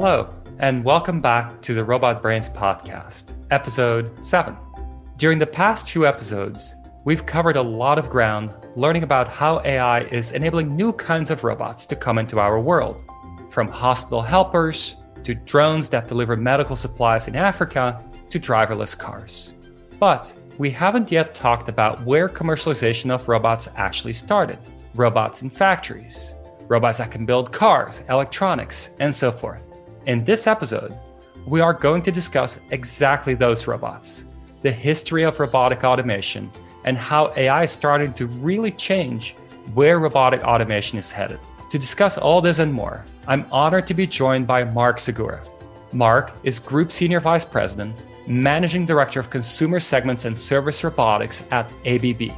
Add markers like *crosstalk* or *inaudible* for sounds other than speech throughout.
Hello, and welcome back to the Robot Brains podcast, episode 7. During the past few episodes, we've covered a lot of ground learning about how AI is enabling new kinds of robots to come into our world, from hospital helpers to drones that deliver medical supplies in Africa to driverless cars. But we haven't yet talked about where commercialization of robots actually started robots in factories, robots that can build cars, electronics, and so forth. In this episode, we are going to discuss exactly those robots, the history of robotic automation, and how AI is starting to really change where robotic automation is headed. To discuss all this and more, I'm honored to be joined by Marc Segura. Marc is Group Senior Vice President, Managing Director of Consumer Segments and Service Robotics at ABB.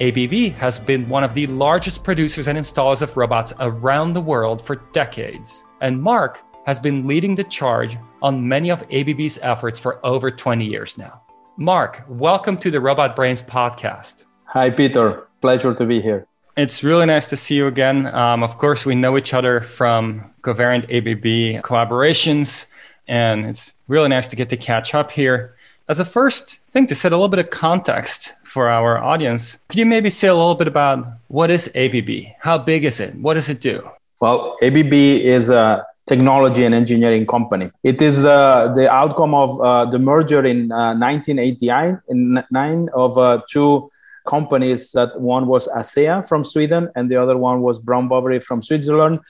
ABB has been one of the largest producers and installers of robots around the world for decades, and Marc has been leading the charge on many of ABB's efforts for over 20 years now. Marc, welcome to the Robot Brains podcast. Hi, Pieter. Pleasure to be here. It's really nice to see you again. Um, of course, we know each other from Covariant ABB collaborations, and it's really nice to get to catch up here. As a first thing to set a little bit of context for our audience, could you maybe say a little bit about what is ABB? How big is it? What does it do? Well, ABB is a technology and engineering company. It is the, the outcome of uh, the merger in uh, 1989 in nine of uh, two companies that one was ASEA from Sweden and the other one was Brown from Switzerland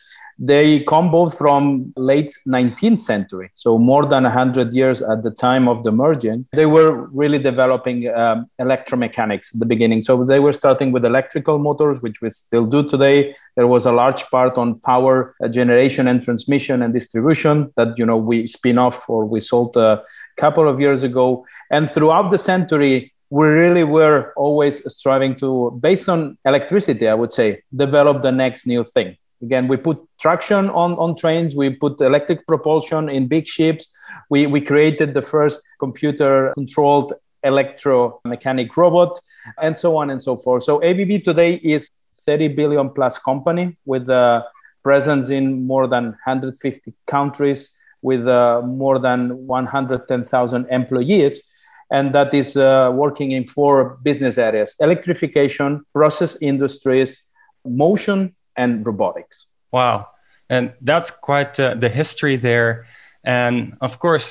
they come both from late 19th century so more than 100 years at the time of the merging. They were really developing um, electromechanics at the beginning. So they were starting with electrical motors which we still do today. There was a large part on power uh, generation and transmission and distribution that you know we spin off or we sold a couple of years ago. And throughout the century we really were always striving to based on electricity i would say develop the next new thing Again, we put traction on, on trains, we put electric propulsion in big ships. We, we created the first computer controlled electromechanic robot, and so on and so forth. So ABB today is 30 billion plus company with a presence in more than 150 countries with uh, more than 110,000 employees. And that is uh, working in four business areas electrification, process industries, motion, and robotics. Wow. And that's quite uh, the history there. And of course,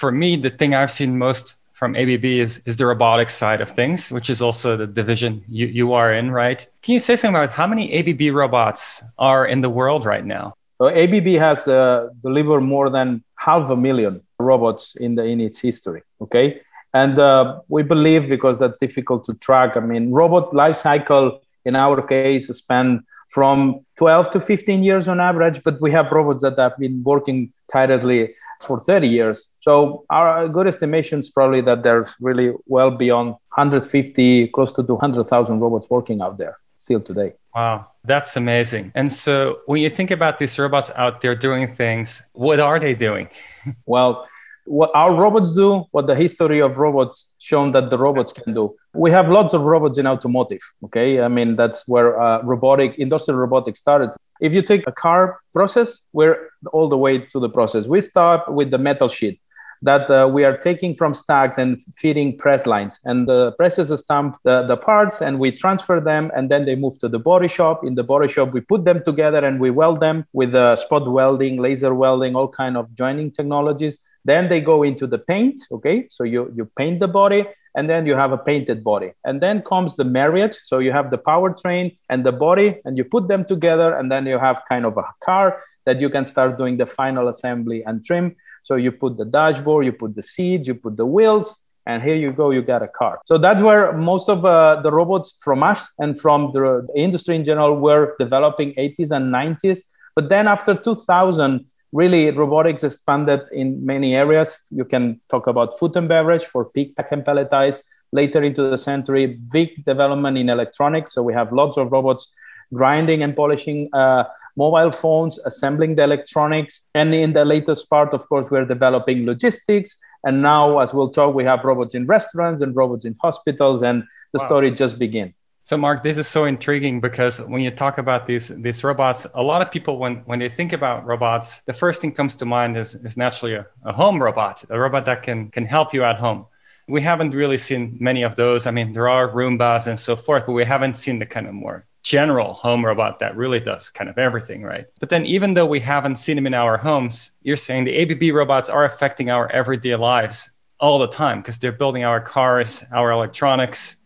for me, the thing I've seen most from ABB is, is the robotics side of things, which is also the division you, you are in, right? Can you say something about how many ABB robots are in the world right now? Well, ABB has uh, delivered more than half a million robots in, the, in its history, okay? And uh, we believe because that's difficult to track. I mean, robot life cycle in our case span from 12 to 15 years on average, but we have robots that have been working tirelessly for 30 years. So our good estimation is probably that there's really well beyond 150, close to 200,000 robots working out there still today. Wow, that's amazing. And so when you think about these robots out there doing things, what are they doing? *laughs* well, what our robots do, what the history of robots shown that the robots can do. We have lots of robots in automotive. Okay, I mean that's where uh, robotic, industrial robotics started. If you take a car process, we're all the way to the process. We start with the metal sheet that uh, we are taking from stacks and feeding press lines. And the presses stamp the, the parts and we transfer them and then they move to the body shop. In the body shop, we put them together and we weld them with uh, spot welding, laser welding, all kind of joining technologies. Then they go into the paint. Okay, so you you paint the body, and then you have a painted body. And then comes the marriage. So you have the powertrain and the body, and you put them together, and then you have kind of a car that you can start doing the final assembly and trim. So you put the dashboard, you put the seats, you put the wheels, and here you go, you got a car. So that's where most of uh, the robots from us and from the industry in general were developing 80s and 90s. But then after 2000, really robotics expanded in many areas. You can talk about food and beverage for pick, pack, and palletize. Later into the century, big development in electronics. So we have lots of robots grinding and polishing uh, mobile phones, assembling the electronics. And in the latest part, of course, we're developing logistics. And now, as we'll talk, we have robots in restaurants and robots in hospitals, and the wow. story just begins. So, Marc, this is so intriguing because when you talk about these these robots, a lot of people, when when they think about robots, the first thing comes to mind is, is naturally a, a home robot, a robot that can can help you at home. We haven't really seen many of those. I mean, there are Roombas and so forth, but we haven't seen the kind of more general home robot that really does kind of everything, right? But then, even though we haven't seen them in our homes, you're saying the ABB robots are affecting our everyday lives all the time because they're building our cars, our electronics,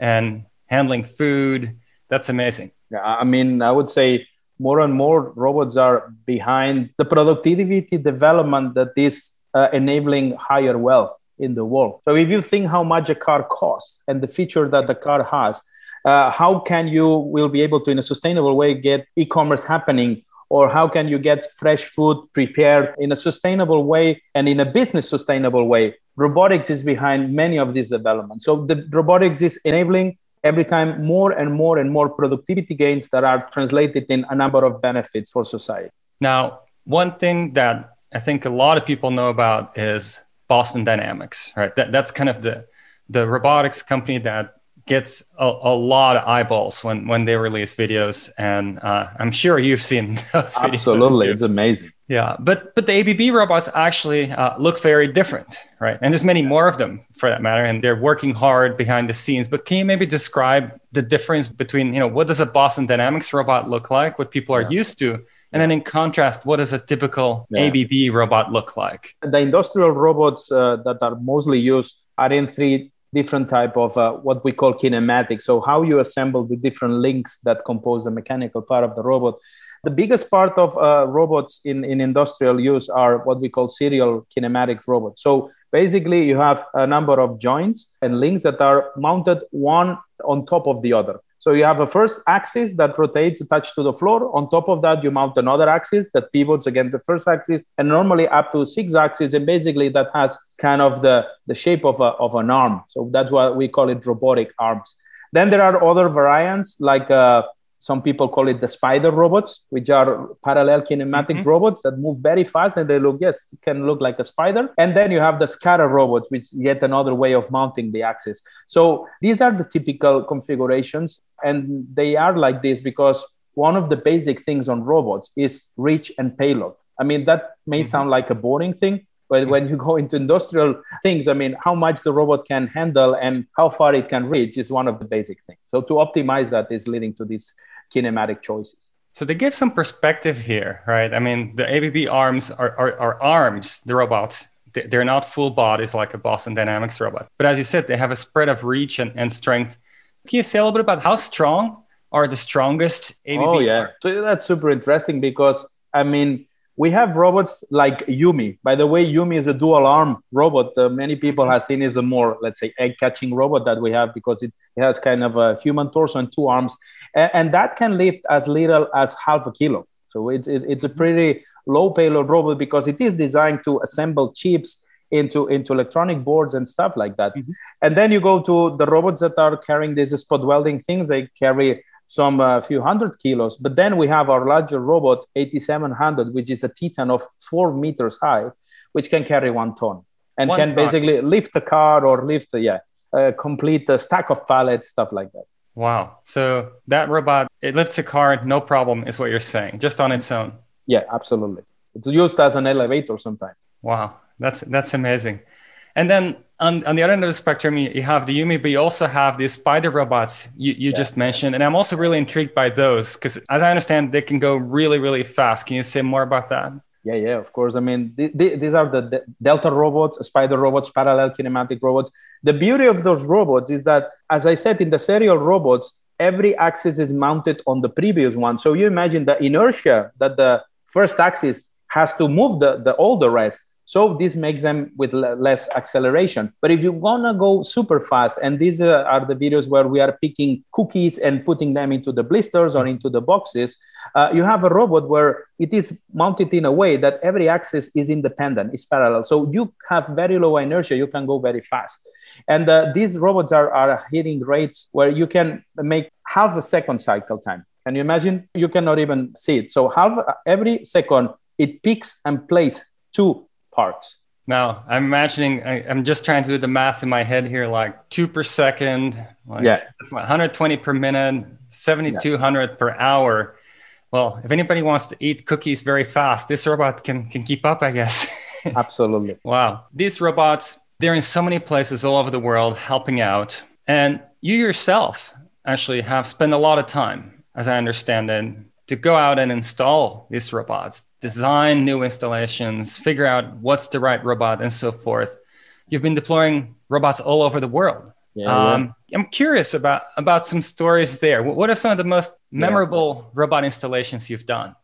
and handling food. That's amazing. Yeah, I mean, I would say more and more robots are behind the productivity development that is uh, enabling higher wealth in the world. So if you think how much a car costs and the feature that the car has, uh, how can you will be able to in a sustainable way get e-commerce happening or how can you get fresh food prepared in a sustainable way and in a business sustainable way robotics is behind many of these developments so the robotics is enabling every time more and more and more productivity gains that are translated in a number of benefits for society. Now, one thing that I think a lot of people know about is Boston Dynamics, right? That, that's kind of the the robotics company that gets a, a, lot of eyeballs when when they release videos and uh, i'm sure you've seen *laughs* those videos absolutely. it's amazing. Yeah but but the abb robots actually uh, look very different right? And there's many more of them for that matter and they're working hard behind the scenes. But can you maybe describe the difference between you know what does a boston dynamics robot look like what people are yeah. used to and then in contrast what does a typical yeah. abb robot look like? The industrial robots uh, that are mostly used are in three different type of uh, what we call kinematics. So how you assemble the different links that compose the mechanical part of the robot. The biggest part of uh, robots in, in industrial use are what we call serial kinematic robots. So basically, you have a number of joints and links that are mounted one on top of the other. So you have a first axis that rotates attached to the floor. On top of that, you mount another axis that pivots against the first axis, and normally up to six axes. And basically, that has kind of the, the shape of, a, of an arm. So that's why we call it robotic arms. Then there are other variants like uh, some people call it the spider robots, which are parallel kinematic mm-hmm. robots that move very fast and they look, yes, can look like a spider. And then you have the SCARA robots, which yet another way of mounting the axis. So these are the typical configurations. And they are like this because one of the basic things on robots is reach and payload. I mean, that may mm-hmm. sound like a boring thing, but when you go into industrial things, I mean, how much the robot can handle and how far it can reach is one of the basic things. So to optimize that is leading to these kinematic choices. So they give some perspective here, right? I mean, the ABB arms are, are, are arms, the robots. They're not full bodies like a Boston Dynamics robot. But as you said, they have a spread of reach and, and strength. Can you say a little bit about how strong are the strongest ABB? Oh, yeah. Arms? So that's super interesting because, I mean, we have robots like YuMi. By the way, YuMi is a dual arm robot. Uh, many people have seen is the more, let's say, egg catching robot that we have because it, it has kind of a human torso and two arms. And, and, that can lift as little as half a kilo. So it's, it, it's a pretty low payload robot because it is designed to assemble chips into, into electronic boards and stuff like that. Mm-hmm. And then you go to the robots that are carrying these spot welding things. They carry some uh, few hundred kilos. But then we have our larger robot, 8700, which is a Titan of four meters high, which can carry one ton and one can ton. basically lift a car or lift, a, yeah, uh, complete a stack of pallets, stuff like that. Wow. So that robot, it lifts a car, no problem, is what you're saying, just on its own. Yeah, absolutely. It's used as an elevator sometimes. Wow. That's that's amazing. And then on, on the other end of the spectrum, you, you have the YuMi, but you also have these spider robots you, you yeah. just mentioned. And I'm also really intrigued by those because, as I understand, they can go really, really fast. Can you say more about that? Yeah, yeah, of course. I mean, th- th- these are the, the Delta robots, spider robots, parallel kinematic robots. The beauty of those robots is that, as I said, in the serial robots, every axis is mounted on the previous one. So you imagine the inertia that the first axis has to move the, the all the rest. So this makes them with less acceleration. But if you want to go super fast, and these uh, are the videos where we are picking cookies and putting them into the blisters or into the boxes, uh, you have a robot where it is mounted in a way that every axis is independent, is parallel. So you have very low inertia, you can go very fast. And uh, these robots are, are hitting rates where you can make half a second cycle time. Can you imagine? You cannot even see it. So half every second, it picks and places two parts. Now I'm imagining, I, am just trying to do the math in my head here, like two per second, like yeah. it's like 120 per minute, 7,200 yeah. per hour. Well, if anybody wants to eat cookies very fast, this robot can, can keep up, I guess. *laughs* Absolutely. wow. These robots, they're in so many places all over the world helping out. And you yourself actually have spent a lot of time, as I understand it, to go out and install these robots, design new installations, figure out what's the right robot, and so forth. You've been deploying robots all over the world. Yeah, um, yeah. I'm curious about about some stories there. What are some of the most memorable yeah. robot installations you've done?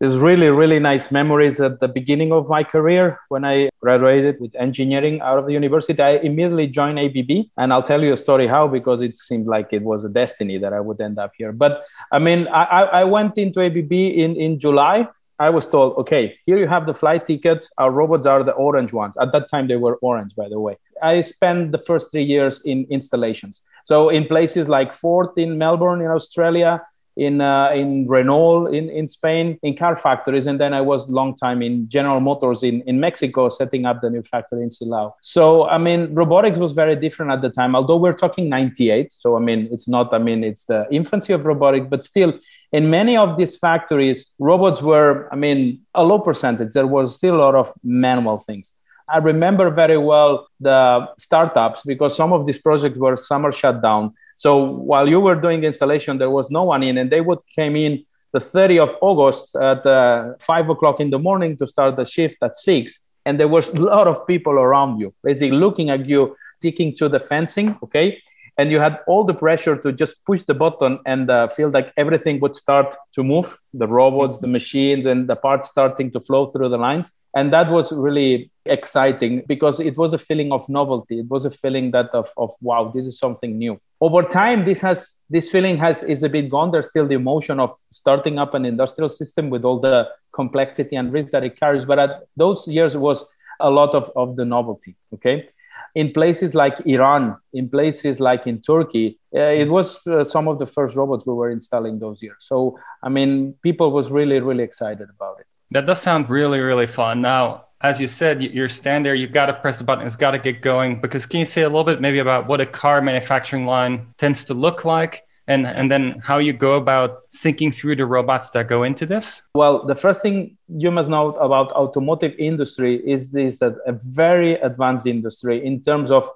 There's really, really nice memories at the beginning of my career when I graduated with engineering out of the university. I immediately joined ABB, and I'll tell you a story how because it seemed like it was a destiny that I would end up here. But I mean, I, I went into ABB in, in July. I was told, okay, here you have the flight tickets. Our robots are the orange ones. At that time, they were orange, by the way. I spent the first three years in installations. So in places like Ford in Melbourne, in Australia, in uh, in Renault in, in Spain in car factories, and then I was long time in General Motors in, in Mexico, setting up the new factory in Silao. So I mean, robotics was very different at the time. Although we're talking '98, so I mean, it's not. I mean, it's the infancy of robotics, but still, in many of these factories, robots were. I mean, a low percentage. There was still a lot of manual things. I remember very well the startups because some of these projects were summer shutdown so while you were doing installation, there was no one in, and they would came in the 30th of August at uh, five o'clock in the morning to start the shift at six, and there was a *laughs* lot of people around you, basically looking at you, sticking to the fencing. Okay, and you had all the pressure to just push the button and uh, feel like everything would start to move. The robots the machines and the parts starting to flow through the lines. And that was really exciting because it was a feeling of novelty. It was a feeling that of, of wow this is something new. Over time this has this feeling has is a bit gone. There's still the emotion of starting up an industrial system with all the complexity and risk that it carries. But at those years was a lot of, of the novelty okay in places like Iran, in places like in Turkey, uh, it was uh, some of the first robots we were installing those years. So, I mean, people was really, really excited about it. That does sound really, really fun. Now, as you said, you're stand there, you've got to press the button, it's got to get going. Because can you say a little bit maybe about what a car manufacturing line tends to look like? And and then how you go about thinking through the robots that go into this? Well the first thing you must know about automotive industry is this a, a very advanced industry in terms of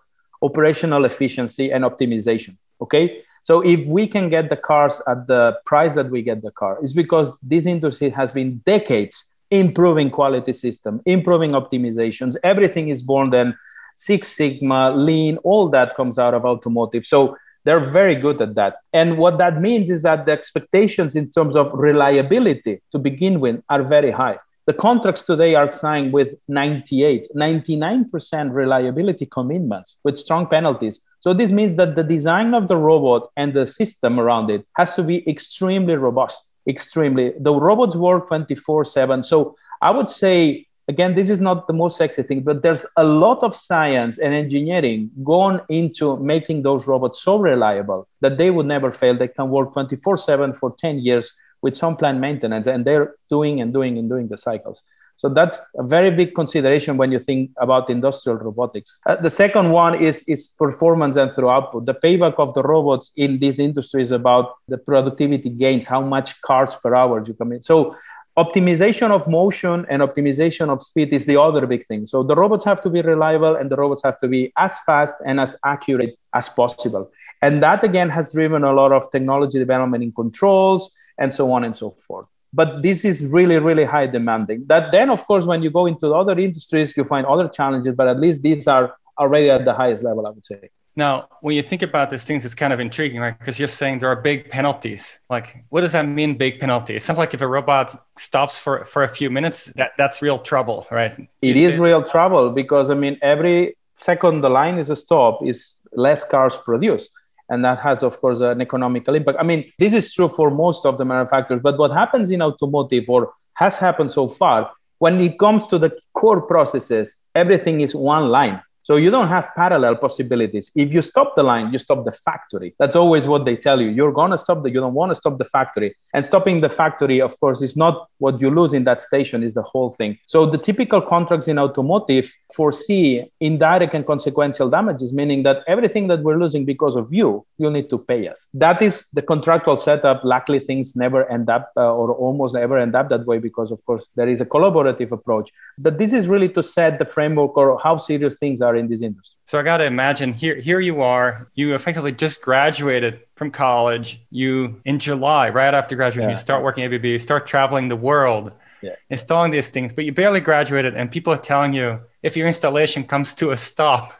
operational efficiency and optimization okay? So if we can get the cars at the price that we get the car is because this industry has been decades improving quality system improving optimizations. Everything is born then six sigma lean all that comes out of automotive. So they're very good at that. And what that means is that the expectations in terms of reliability to begin with are very high. The contracts today are signed with 98, 99% reliability commitments with strong penalties. So this means that the design of the robot and the system around it has to be extremely robust, extremely. The robots work 24 7. So I would say again, this is not the most sexy thing, but there's a lot of science and engineering gone into making those robots so reliable that they would never fail. They can work 24 7 for 10 years with some planned maintenance, and they're doing and doing and doing the cycles. So that's a very big consideration when you think about industrial robotics. Uh, the second one is, is performance and through output. The payback of the robots in this industry is about the productivity gains, how much cars per hour you come in. So optimization of motion and optimization of speed is the other big thing. So the robots have to be reliable and the robots have to be as fast and as accurate as possible. And that again has driven a lot of technology development in controls and so on and so forth. But this is really, really high demanding. That then, of course, when you go into other industries, you find other challenges, but at least these are already at the highest level, I would say. Now, when you think about these things, it's kind of intriguing, right? Because you're saying there are big penalties. Like, what does that mean, big penalty? It sounds like if a robot stops for, for a few minutes, that, that's real trouble, right? It is real trouble because, I mean, every second the line is a stop, is less cars produced. And that has, of course, an economical impact. I mean, this is true for most of the manufacturers. But what happens in automotive or has happened so far, when it comes to the core processes, everything is one line So you don't have parallel possibilities. If you stop the line, you stop the factory. That's always what they tell you. You're going to stop the, you don't want to stop the factory. And stopping the factory, of course, is not what you lose in that station, is the whole thing. So the typical contracts in automotive foresee indirect and consequential damages, meaning that everything that we're losing because of you, you'll need to pay us. That is the contractual setup. Luckily, things never end up uh, or almost never end up that way because, of course, there is a collaborative approach. But this is really to set the framework or how serious things are in this industry. So I got to imagine here, here you are, you effectively just graduated from college. You, in July, right after graduation, yeah. you start working at ABB, you start traveling the world, yeah. installing these things, but you barely graduated, and people are telling you if your installation comes to a stop,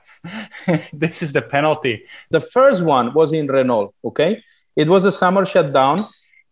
*laughs* this is the penalty. The first one was in Renault, okay? It was a summer shutdown,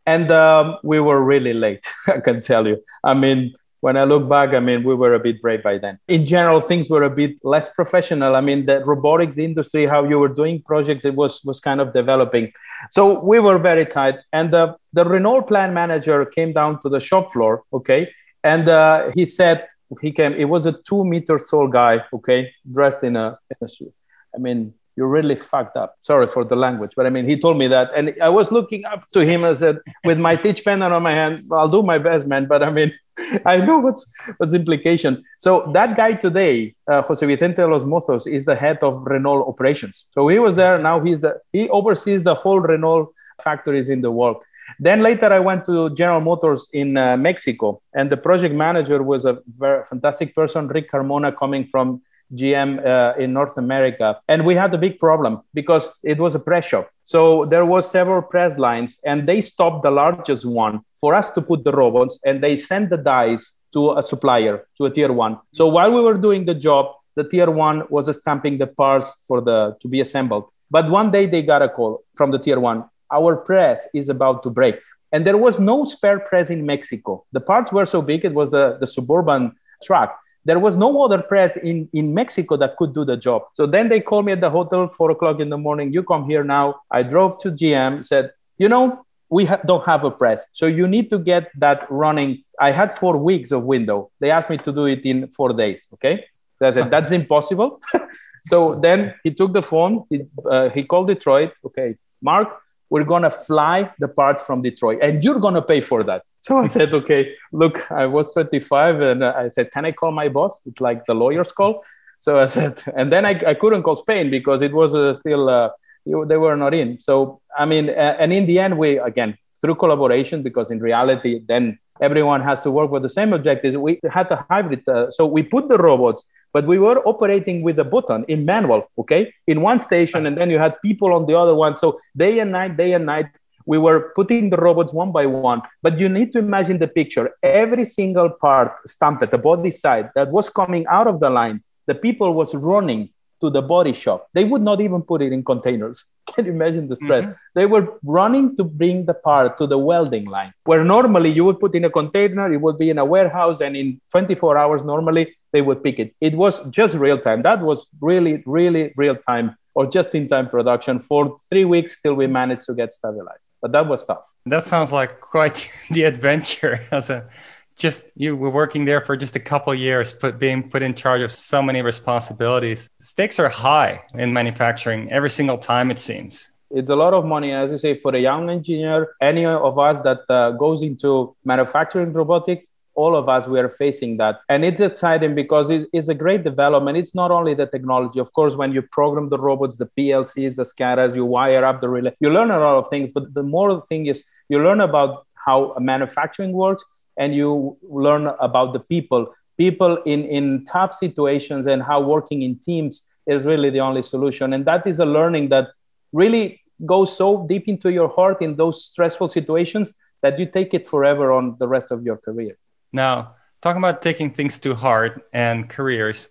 and um, we were really late, *laughs* I can tell you. I mean, when I look back, I mean, we were a bit brave by then. In general, things were a bit less professional. I mean, the robotics industry, how you were doing projects, it was was kind of developing. So we were very tight. And the, the Renault plant manager came down to the shop floor, okay, and uh, he said he came. It was a two meters tall guy, okay, dressed in a, in a suit. I mean, you're really fucked up. Sorry for the language, but I mean, he told me that, and I was looking up to him. I said, with my teach pen on my hand, I'll do my best, man. But I mean, *laughs* I know what's what's implication. So that guy today, uh, Jose Vicente Los Mozos, is the head of Renault operations. So he was there. Now he's the he oversees the whole Renault factories in the world. Then later, I went to General Motors in uh, Mexico, and the project manager was a very fantastic person, Rick Carmona, coming from GM uh, in North America. And we had a big problem because it was a press shop. So there was several press lines and they stopped the largest one for us to put the robots and they sent the dies to a supplier, to a tier one. So while we were doing the job, the tier one was stamping the parts for the to be assembled. But one day they got a call from the tier one. Our press is about to break. And there was no spare press in Mexico. The parts were so big, it was the, the suburban truck there was no other press in, in Mexico that could do the job. So then they called me at the hotel, four o'clock in the morning. You come here now. I drove to GM, said, you know, we ha- don't have a press. So you need to get that running. I had four weeks of window. They asked me to do it in four days. Okay. So I said, that's impossible. *laughs* so then he took the phone. He, uh, he called Detroit. Okay, Marc, we're going to fly the parts from Detroit and you're going to pay for that. So I said, okay, look, I was 25 and I said, can I call my boss? It's like the lawyer's call. So I said, and then I, I couldn't call Spain because it was uh, still, uh, they were not in. So, I mean, uh, and in the end, we, again, through collaboration, because in reality, then everyone has to work with the same objectives. We had a hybrid. Uh, so we put the robots, but we were operating with a button in manual, okay, in one station, and then you had people on the other one. So day and night, day and night, we were putting the robots one by one but you need to imagine the picture. Every single part stamped at the body side that was coming out of the line the people was running to the body shop. They would not even put it in containers. *laughs* Can you imagine the stress? Mm-hmm. they were running to bring the part to the welding line where normally you would put in a container it would be in a warehouse and in 24 hours normally they would pick it. It was just real time. That was really really real time or just in time production for three weeks till we managed to get stabilized. But that was tough. That sounds like quite *laughs* the adventure. *laughs* As a just you were working there for just a couple years but being put in charge of so many responsibilities. Stakes are high in manufacturing every single time it seems. It's a lot of money as you say for a young engineer any of us that uh, goes into manufacturing robotics all of us we are facing that. And it's exciting because it's, a great development. It's not only the technology. Of course when you program the robots the plcs the scadas you wire up the relay you learn a lot of things. But the more thing is you learn about how manufacturing works and you learn about the people. People in in tough situations and how working in teams is really the only solution. And that is a learning that really goes so deep into your heart in those stressful situations that you take it forever on the rest of your career now, talking about taking things to heart and careers,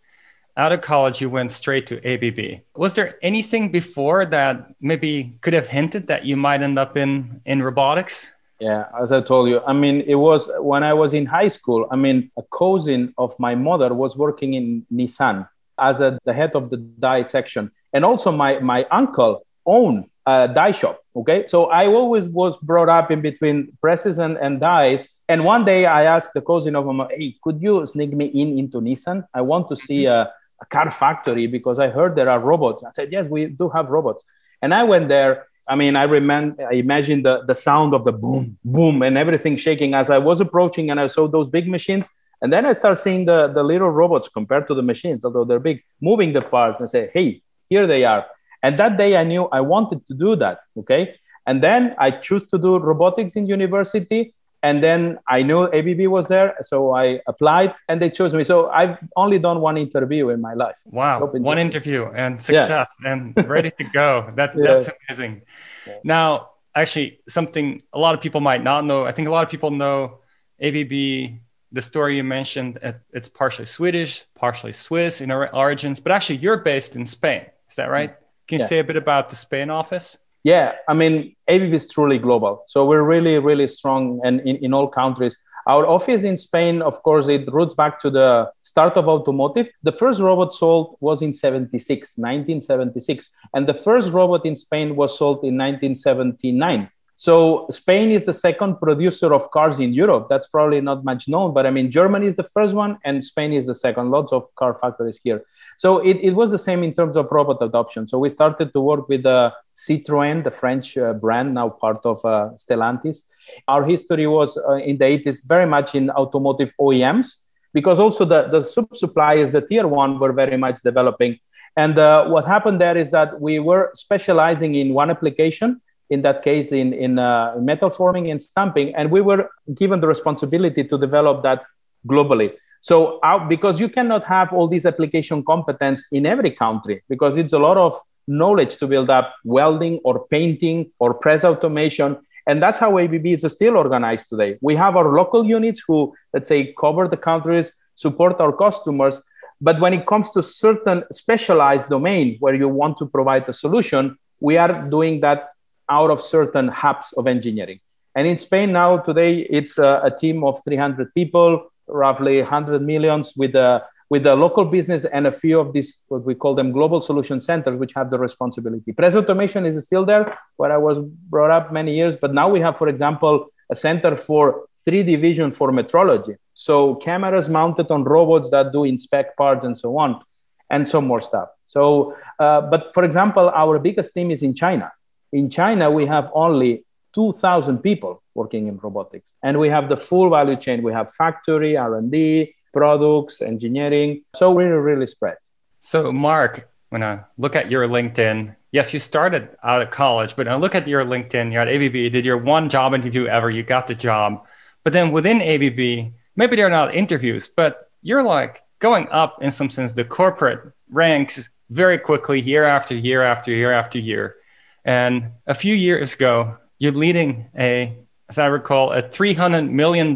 out of college, you went straight to ABB. Was there anything before that maybe could have hinted that you might end up in, in robotics? Yeah, as I told you, I mean, it was when I was in high school. I mean, a cousin of my mother was working in Nissan as a, the head of the die section. And also, my, my uncle owned a die shop. Okay. So I always was brought up in between presses and, and dies. And one day I asked the cousin of him, hey, could you sneak me in into Nissan? I want to see uh, a car factory because I heard there are robots. I said, yes, we do have robots. And I went there. I mean, I remember, I imagine the, the sound of the boom, boom, and everything shaking as I was approaching and I saw those big machines. And then I start seeing the, the little robots compared to the machines, although they're big, moving the parts and say, hey, here they are. And that day I knew I wanted to do that. Okay. And then I chose to do robotics in university and then I knew ABB was there, so I applied, and they chose me. So I've only done one interview in my life. Wow, one interview and success, yeah. and ready to go. *laughs* That yeah. that's amazing. Yeah. Now, actually, something a lot of people might not know. I think a lot of people know ABB. The story you mentioned, it's partially Swedish, partially Swiss in origins, but actually, you're based in Spain. Is that right? Can you say a bit about the Spain office? Yeah, I mean, ABB is truly global. So we're really, really strong and in, in all countries. Our office in Spain, of course, it roots back to the start of automotive. The first robot sold was in 76, 1976. And the first robot in Spain was sold in 1979. So Spain is the second producer of cars in Europe. That's probably not much known, but I mean, Germany is the first one and Spain is the second. Lots of car factories here. So it, it was the same in terms of robot adoption. So we started to work with uh, Citroën, the French uh, brand, now part of uh, Stellantis. Our history was uh, in the 80s very much in automotive OEMs because also the, the sub suppliers, the tier one, were very much developing. And uh, what happened there is that we were specializing in one application, in that case, in, in uh, metal forming and stamping, and we were given the responsibility to develop that globally. So uh, because you cannot have all these application competence in every country because it's a lot of knowledge to build up welding or painting or press automation. And that's how ABB is still organized today. We have our local units who, let's say, cover the countries, support our customers. But when it comes to certain specialized domain where you want to provide a solution, we are doing that out of certain hubs of engineering. And in Spain now, today, it's a, a team of 300 people roughly 100 millions with the with the local business and a few of these what we call them global solution centers which have the responsibility. Press automation is still there where i was brought up many years but now we have for example a center for 3d vision for metrology. So cameras mounted on robots that do inspect parts and so on and some more stuff. So uh, but for example our biggest team is in china. In china we have only 2000 people working in robotics. And we have the full value chain. We have factory, R&D, products, engineering. So we really, really spread. So Marc, when I look at your LinkedIn, yes, you started out of college, but I look at your LinkedIn, you're at ABB, you did your one job interview ever, you got the job. But then within ABB, maybe they're not interviews, but you're like going up in some sense the corporate ranks very quickly year after year after year after year. And a few years ago, you're leading a as I recall, a $300 million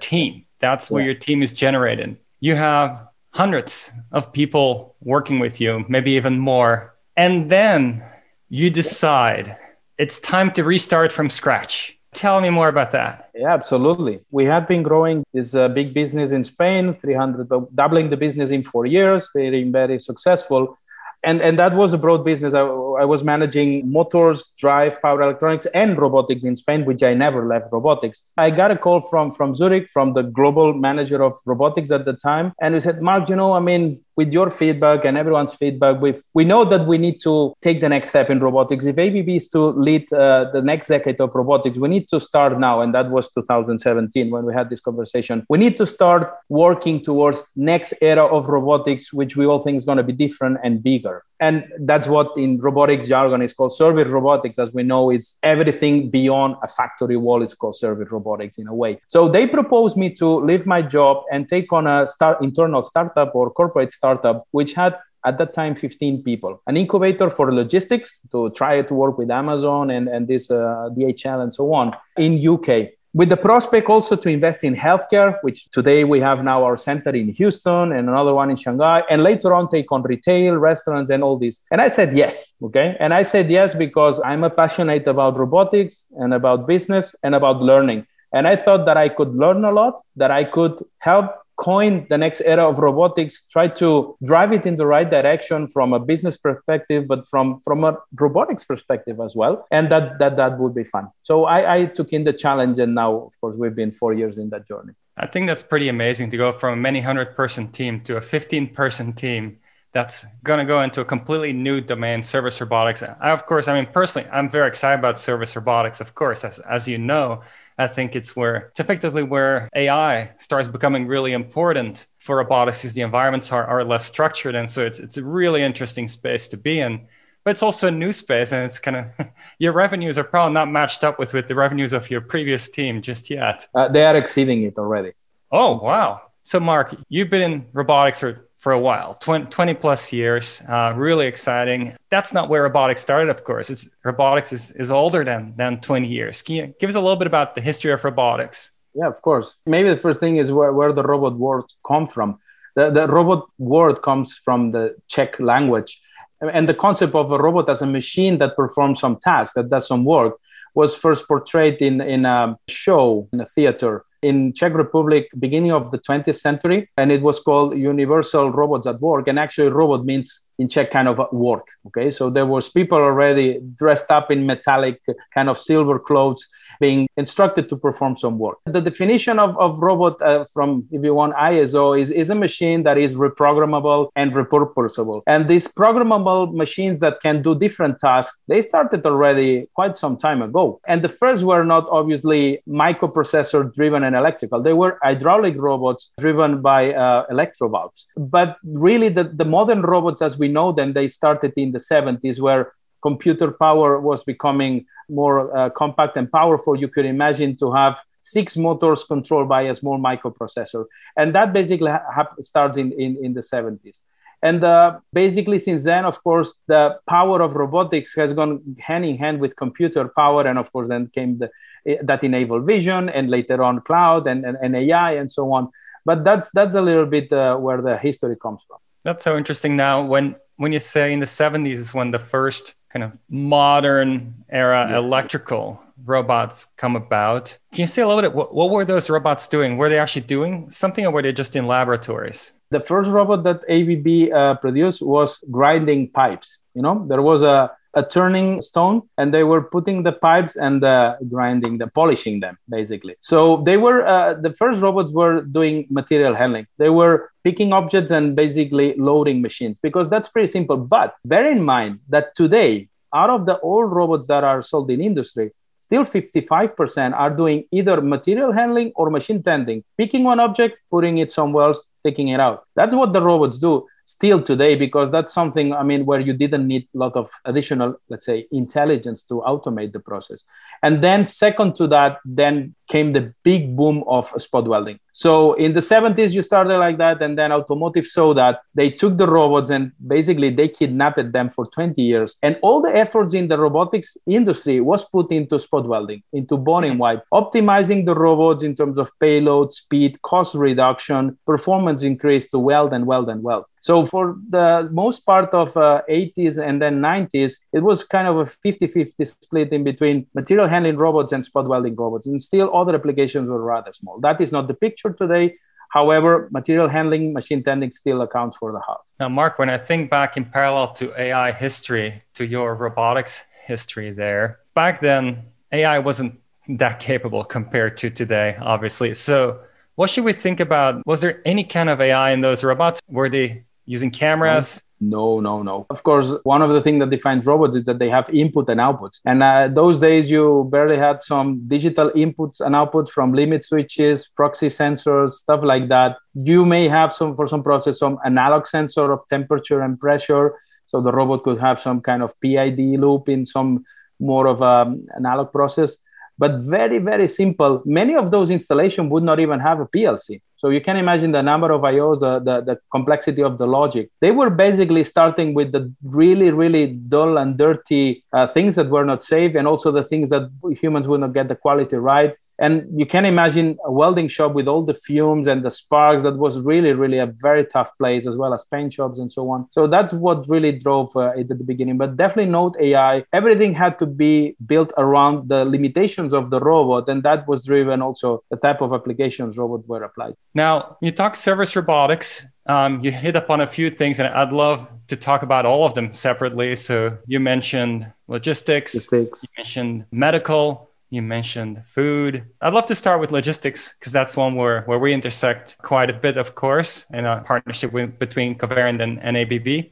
team. That's where yeah. your team is generated. You have hundreds of people working with you, maybe even more. And then you decide it's time to restart from scratch. Tell me more about that. Yeah, absolutely. We had been growing this uh, big business in Spain, 300, doubling the business in four years, very, very successful and and that was a broad business. I, I, was managing motors, drive, power electronics, and robotics in Spain, which I never left robotics. I got a call from from Zurich, from the global manager of robotics at the time, and he said, "Marc, you know, I mean, with your feedback and everyone's feedback, we we know that we need to take the next step in robotics. If ABB is to lead uh, the next decade of robotics, we need to start now." And that was 2017 when we had this conversation. We need to start working towards next era of robotics, which we all think is going to be different and bigger and that's what in robotics jargon is called service robotics as we know it's everything beyond a factory wall it's called service robotics in a way so they proposed me to leave my job and take on a start internal startup or corporate startup which had at that time 15 people an incubator for logistics to try to work with amazon and, and this uh, dhl and so on in uk with the prospect also to invest in healthcare, which today we have now our center in Houston and another one in Shanghai, and later on take on retail, restaurants, and all this. And I said yes. Okay. And I said yes because I'm a passionate about robotics and about business and about learning. And I thought that I could learn a lot, that I could help coin the next era of robotics, try to drive it in the right direction from a business perspective, but from, from a robotics perspective as well. And that, that, that would be fun. So I, I took in the challenge. And now, of course, we've been four years in that journey. I think that's pretty amazing to go from a many hundred person team to a 15 person team that's going to go into a completely new domain, service robotics. I, of course, I mean, personally, I'm very excited about service robotics. Of course, as, as you know, I think it's where it's effectively where AI starts becoming really important for robotics because the environments are, are less structured. And so it's, it's a really interesting space to be in. But it's also a new space, and it's kind of *laughs* your revenues are probably not matched up with, with the revenues of your previous team just yet. Uh, they are exceeding it already. Oh, wow. So, Marc, you've been in robotics for for a while. 20, 20 plus years uh, really exciting. That's not where robotics started of course. It's robotics is, is older than than 20 years. Can you give us a little bit about the history of robotics? Yeah of course. Maybe the first thing is where, where the robot word come from. The, the robot word comes from the czech language. And the concept of a robot as a machine that performs some task that does some work was first portrayed in, in a show in a theater in Czech Republic, beginning of the 20th century, and it was called Universal Robots at Work. And actually, robot means in Czech kind of work. Okay, so there was people already dressed up in metallic kind of silver clothes being instructed to perform some work. The definition of, of robot uh, from, if you want, ISO is, is a machine that is reprogrammable and repurposable. And these programmable machines that can do different tasks, they started already quite some time ago. And the first were not obviously microprocessor driven and electrical. They were hydraulic robots driven by uh, electrovalves. But really, the, the modern robots as we know them, they started in the 70s, where computer power was becoming more uh, compact and powerful, you could imagine to have six motors controlled by a small microprocessor. And that basically ha- starts in, in, in the 70s. And uh, basically, since then, of course, the power of robotics has gone hand in hand with computer power. And of course, then came the, eh, that enabled vision and later on cloud and, and, and AI and so on. But that's, that's a little bit uh, where the history comes from. That's so interesting. Now, when, when you say in the 70s is when the first kind of modern era yeah. electrical robots come about. Can you say a little bit what, what were those robots doing? Were they actually doing something or were they just in laboratories? The first robot that ABB uh, produced was grinding pipes. You know, there was a a turning stone and they were putting the pipes and uh, grinding the polishing them basically. So they were uh, the first robots were doing material handling. They were picking objects and basically loading machines because that's pretty simple. But bear in mind that today out of the old robots that are sold in industry still 55% are doing either material handling or machine tending picking one object putting it somewhere else taking it out. That's what the robots do still today because that's something i mean where you didn't need a lot of additional let's say intelligence to automate the process. And then second to that then came the big boom of spot welding so in the 70s you started like that and then automotive saw that they took the robots and basically they kidnapped them for 20 years and all the efforts in the robotics industry was put into spot welding into body in white optimizing the robots in terms of payload speed cost reduction performance increase to weld and weld and weld so for the most part of uh, 80s and then 90s, it was kind of a 50-50 split in between material handling robots and spot welding robots. And still other applications were rather small. That is not the picture today. However, material handling, machine tending still accounts for the half. Now, Marc, when I think back in parallel to AI history, to your robotics history there, back then, AI wasn't that capable compared to today, obviously. So, what should we think about? Was there any kind of AI in those robots? Were they using cameras? No, no, no. Of course, one of the things that defines robots is that they have input and output. And uh, those days, you barely had some digital inputs and outputs from limit switches, proxy sensors, stuff like that. You may have some, for some process, some analog sensor of temperature and pressure. So the robot could have some kind of PID loop in some more of an um, analog process but very very simple. Many of those installations would not even have a plc so you can imagine the number of ios the, the, the, complexity of the logic. They were basically starting with the really really dull and dirty uh, things that were not safe and also the things that humans would not get the quality right and you can imagine a welding shop with all the fumes and the sparks. That was really really a very tough place as well as paint shops and so on. So that's what really drove uh, it at the beginning. But definitely note ai everything had to be built around the limitations of the robot. And that was driven also the type of applications robot were applied. Now you talk service robotics. Um, you hit upon a few things, and I'd love to talk about all of them separately. So you mentioned logistics, logistics. you mentioned medical, you mentioned food. I'd love to start with logistics because that's one where, where we intersect quite a bit, of course, in a partnership with, between Covariant and, and ABB.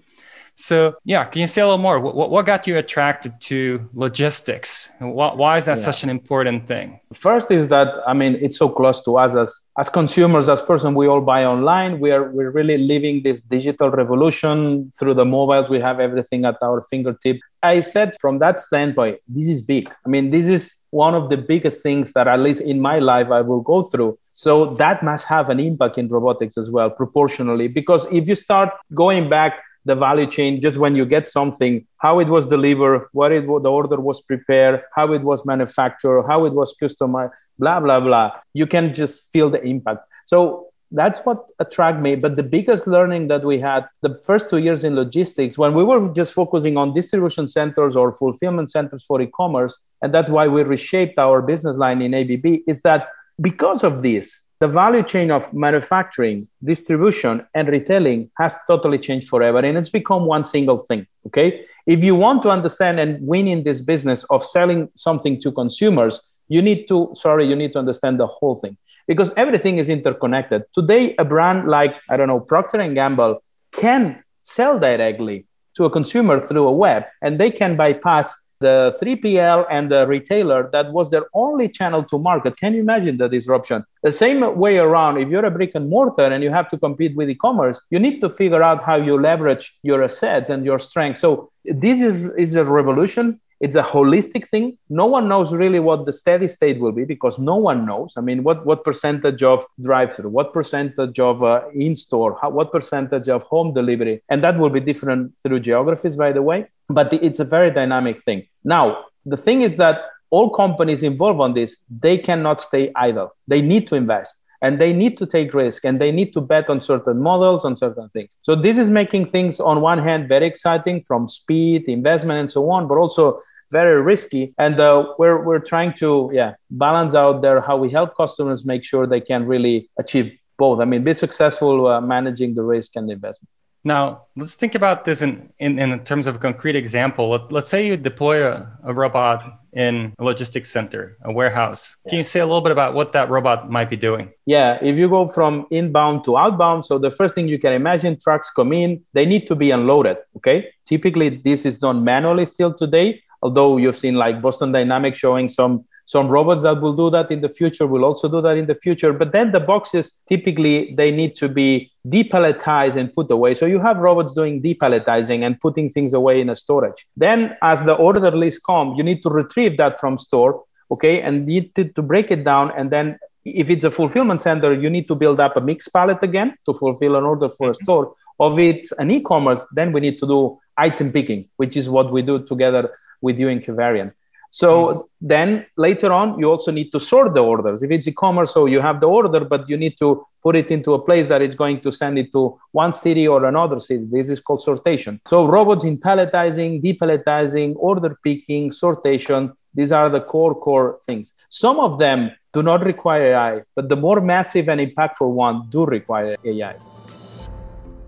So, yeah, can you say a little more? What, what got you attracted to logistics? Why is that yeah. such an important thing? First is that I mean it's so close to us as as consumers, as person. We all buy online. We are we're really living this digital revolution through the mobiles. We have everything at our fingertip. I said from that standpoint, this is big. I mean, this is one of the biggest things that at least in my life I will go through. So that must have an impact in robotics as well, proportionally. Because if you start going back the value chain just when you get something how it was delivered what it the order was prepared how it was manufactured how it was customized blah blah blah you can just feel the impact so that's what attracted me but the biggest learning that we had the first two years in logistics when we were just focusing on distribution centers or fulfillment centers for e-commerce and that's why we reshaped our business line in abb is that because of this the value chain of manufacturing, distribution, and retailing has totally changed forever. And it's become one single thing. Okay. If you want to understand and win in this business of selling something to consumers, you need to, sorry, you need to understand the whole thing because everything is interconnected. Today, a brand like, I don't know, Procter and Gamble can sell directly to a consumer through a web and they can bypass the 3PL and the retailer that was their only channel to market. Can you imagine the disruption? The same way around, if you're a brick and mortar and you have to compete with e-commerce, you need to figure out how you leverage your assets and your strength. So this is, is a revolution it's a holistic thing. No one knows really what the steady state will be because no one knows. I mean what what percentage of drive through what percentage of uh, in store what percentage of home delivery and that will be different through geographies by the way but it's a very dynamic thing. Now the thing is that all companies involved on this they cannot stay idle. They need to invest and they need to take risk and they need to bet on certain models on certain things. So this is making things on one hand very exciting from speed investment and so on but also very risky. And uh, we're, we're trying to yeah balance out there how we help customers make sure they can really achieve both. I mean be successful uh, managing the risk and the investment. Now, let's think about this in, in, in terms of a concrete example. Let, us say you deploy a, a, robot in a logistics center, a warehouse. Yeah. Can you say a little bit about what that robot might be doing? Yeah, if you go from inbound to outbound, so the first thing you can imagine trucks come in, they need to be unloaded. Okay. Typically, this is done manually still today, although you've seen like Boston Dynamics showing some some robots that will do that in the future will also do that in the future. But then the boxes typically they need to be depalletized and put away. So you have robots doing depalletizing and putting things away in a storage. Then as the order list come you need to retrieve that from store okay? And need to, to break it down and then if it's a fulfillment center you need to build up a mixed pallet again to fulfill an order for a mm-hmm. store. Of it's an e-commerce then we need to do item picking which is what we do together with you in Covariant. So mm-hmm. then later on, you also need to sort the orders. If it's e-commerce, so you have the order, but you need to put it into a place that it's going to send it to one city or another city. This is called sortation. So robots in palletizing, depalletizing, order picking, sortation. These are the core core things. Some of them do not require AI, but the more massive and impactful ones do require AI.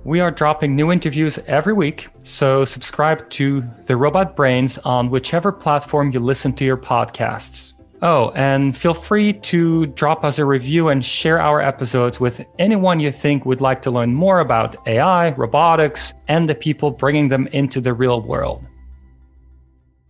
We are dropping new interviews every week, so subscribe to The Robot Brains on whichever platform you listen to your podcasts. Oh, and feel free to drop us a review and share our episodes with anyone you think would like to learn more about AI, robotics, and the people bringing them into the real world.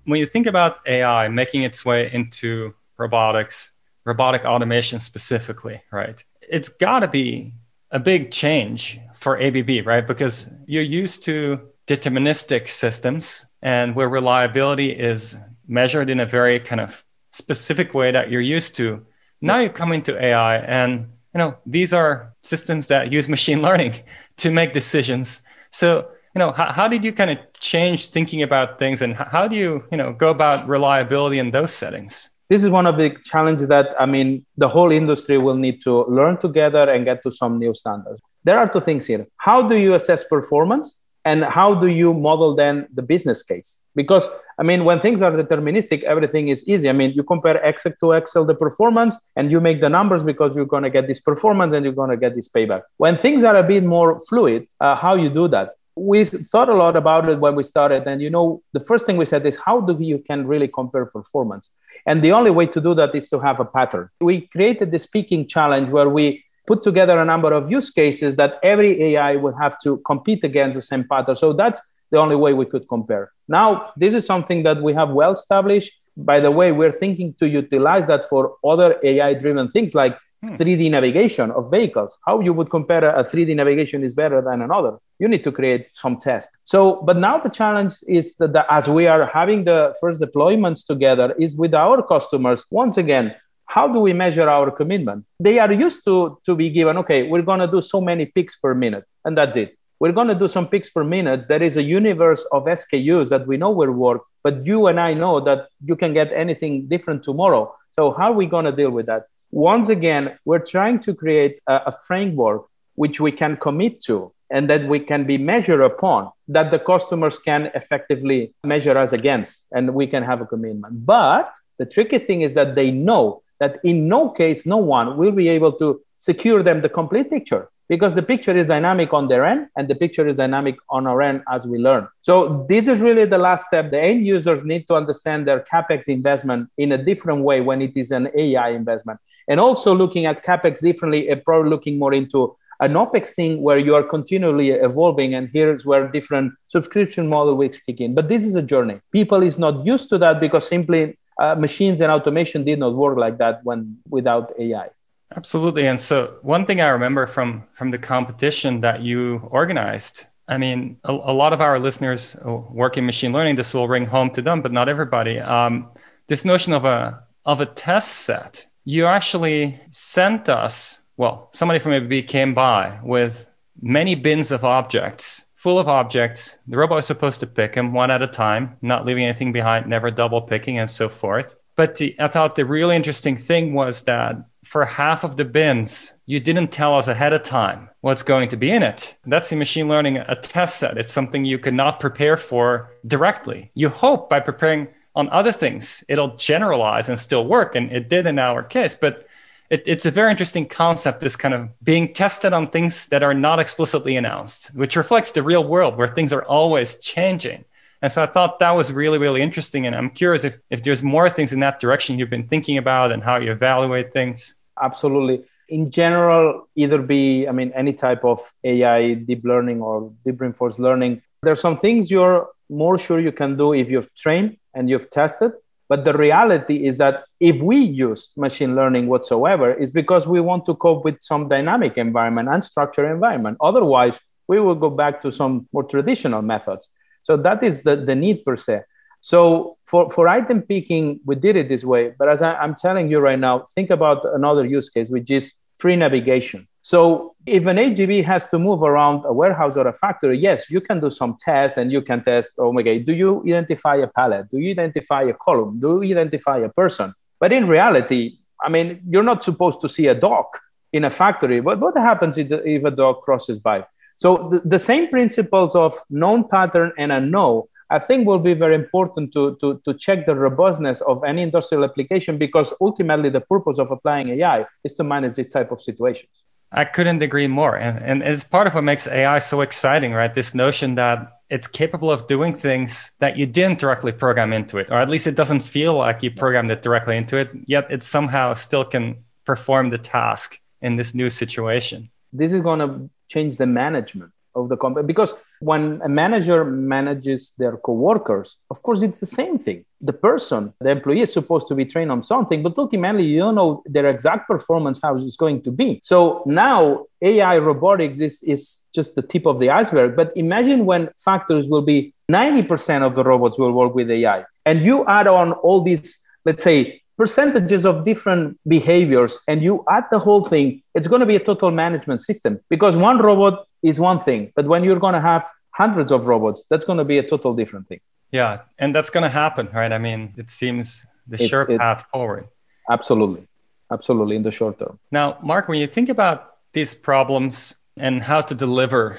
When you think about AI making its way into robotics, robotic automation specifically, right? It's got to be a big change for ABB, right? Because you're used to deterministic systems and where reliability is measured in a very kind of specific way that you're used to. Now you come into AI and you know these are systems that use machine *laughs* learning to make decisions. So you know how, how did you kind of change thinking about things and how do you you know go about reliability in those settings? This is one of the challenges that I mean the whole industry will need to learn together and get to some new standards there are two things here. How do you assess performance? And how do you model then the business case? Because I mean, when things are deterministic, everything is easy. I mean, you compare Excel to Excel the performance, and you make the numbers because you're going to get this performance and you're going to get this payback. When things are a bit more fluid, uh, how you do that? We thought a lot about it when we started, and you know, the first thing we said is how do you can really compare performance? And the only way to do that is to have a pattern. We created the picking challenge where we put together a number of use cases that every AI would have to compete against the same pattern. So that's the only way we could compare. Now, this is something that we have well established. By the way, we're thinking to utilize that for other AI driven things like hmm. 3D navigation of vehicles. How you would compare a 3D navigation is better than another. You need to create some test. So, but now the challenge is that the, as we are having the first deployments together, is with our customers. Once again, how do we measure our commitment? They are used to to be given. Okay, we're going to do so many picks per minute, and that's it we're going to do some picks per minute. There is a universe of SKUs that we know will work, but you and I know that you can get anything different tomorrow. So, how are we going to deal with that? Once again, we're trying to create a, a framework which we can commit to and that we can be measured upon, that the customers can effectively measure us against, and we can have a commitment. But the tricky thing is that they know that in no case, no one will be able to secure them the complete picture because the picture is dynamic on their end and the picture is dynamic on our end as we learn. So this is really the last step. The end users need to understand their capex investment in a different way when it is an AI investment, and also looking at capex differently, and probably looking more into an opex thing where you are continually evolving and here's where different subscription model will kick in but this is a journey people is not used to that because simply uh, machines and automation did not work like that when without ai Absolutely. And so one thing I remember from from the competition that you organized, I mean, a, a lot of our listeners work in machine learning. This will ring home to them, but not everybody. Um, this notion of a of a test set. You actually sent us. Well, somebody from ABB came by with many bins of objects, full of objects. The robot was supposed to pick them one at a time, not leaving anything behind, never double picking, and so forth. But the, I thought the really interesting thing was that for half of the bins, you didn't tell us ahead of time what's going to be in it. That's in machine learning a test set. It's something you cannot prepare for directly. You hope by preparing on other things, it'll generalize and still work. And it did in our case. But it, it's a very interesting concept, this kind of being tested on things that are not explicitly announced, which reflects the real world where things are always changing. And so I thought that was really, really interesting. And I'm curious if, if there's more things in that direction you've been thinking about and how you evaluate things. Absolutely. In general, either be, I mean, any type of AI, deep learning, or deep reinforced learning, there's some things you're more sure you can do if you've trained and you've tested. But the reality is that if we use machine learning whatsoever, is because we want to cope with some dynamic environment, unstructured environment. Otherwise, we will go back to some more traditional methods. So that is the, the need per se. So for, for item picking, we did it this way. But as I, am telling you right now, think about another use case, which is free navigation. So if an AGV has to move around a warehouse or a factory, yes, you can do some tests and you can test, oh my God, do you identify a pallet? Do you identify a column? Do you identify a person? But in reality, I mean, you're not supposed to see a dog in a factory. But what happens if, if a dog crosses by? So the, the same principles of known pattern and a know, I think will be very important to, to, to check the robustness of any industrial application because ultimately the purpose of applying AI is to manage this type of situations. I couldn't agree more. And, and it's part of what makes AI so exciting, right? This notion that it's capable of doing things that you didn't directly program into it, or at least it doesn't feel like you programmed it directly into it, yet it somehow still can perform the task in this new situation. This is going to change the management of the company because when a manager manages their coworkers of course it's the same thing. The person the employee is supposed to be trained on something but ultimately you don't know their exact performance how it's going to be. So now ai robotics is, is just the tip of the iceberg. But imagine when factories will be 90% of the robots will work with ai and you add on all these let's say percentages of different behaviors and you add the whole thing, it's going to be a total management system because one robot is one thing, but when you're going to have hundreds of robots, that's going to be a total different thing. Yeah, and that's going to happen, right? I mean, it seems the it's, sure path forward. Absolutely. Absolutely, in the short term. Now, Marc, when you think about these problems and how to deliver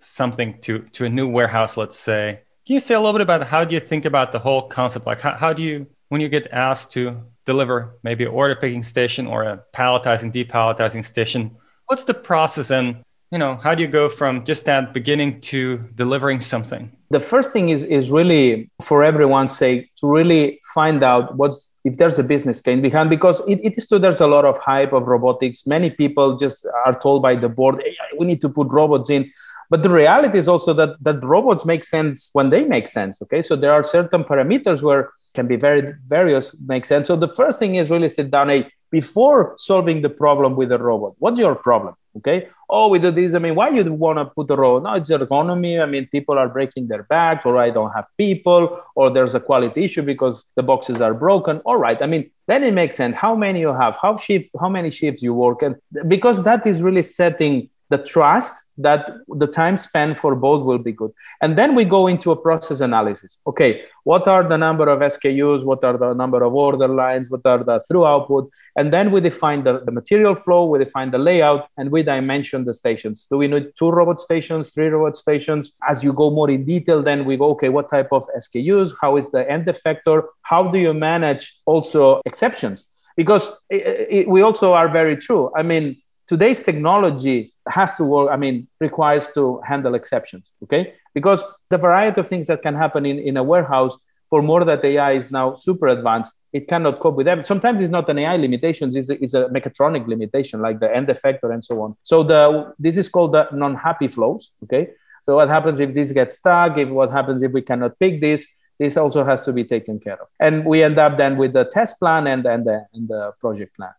something to, to a new warehouse, let's say, can you say a little bit about how do you think about the whole concept? Like, how, how do you, when you get asked to deliver maybe an order picking station or a palletizing, depalletizing station. What's the process and you know, how do you go from just that beginning to delivering something? The first thing is is really for everyone's sake to really find out what's if there's a business case behind because it, it is true there's a lot of hype of robotics. Many people just are told by the board, hey, we need to put robots in. But the reality is also that that robots make sense when they make sense. Okay, so there are certain parameters where can be very various make sense. So the first thing is really sit down. Hey, before solving the problem with the robot, what's your problem? Okay. Oh, we do this. I mean, why you want to put the robot? No, it's ergonomy. I mean, people are breaking their backs, or I don't have people, or there's a quality issue because the boxes are broken. All right. I mean, then it makes sense. How many you have? How shift? How many shifts you work? And because that is really setting the trust that the time spent for both will be good. And then we go into a process analysis. Okay, what are the number of SKUs? What are the number of order lines? What are the through output? And then we define the, the material flow, we define the layout, and we dimension the stations. Do we need two robot stations, three robot stations? As you go more in detail, then we go, okay, what type of SKUs? How is the end effector? How do you manage also exceptions? Because it, it, we also are very true. I mean, today's technology has to work i mean requires to handle exceptions okay? Because the variety of things that can happen in, in a warehouse for more that ai is now super advanced it cannot cope with them. Sometimes it's not an ai limitations it's a, it's a mechatronic limitation like the end effector and so on. So the this is called the non-happy flows okay? So what happens if this gets stuck? If what happens if we cannot pick this? This also has to be taken care of. And we end up then with the test plan and, and, the, and the project plan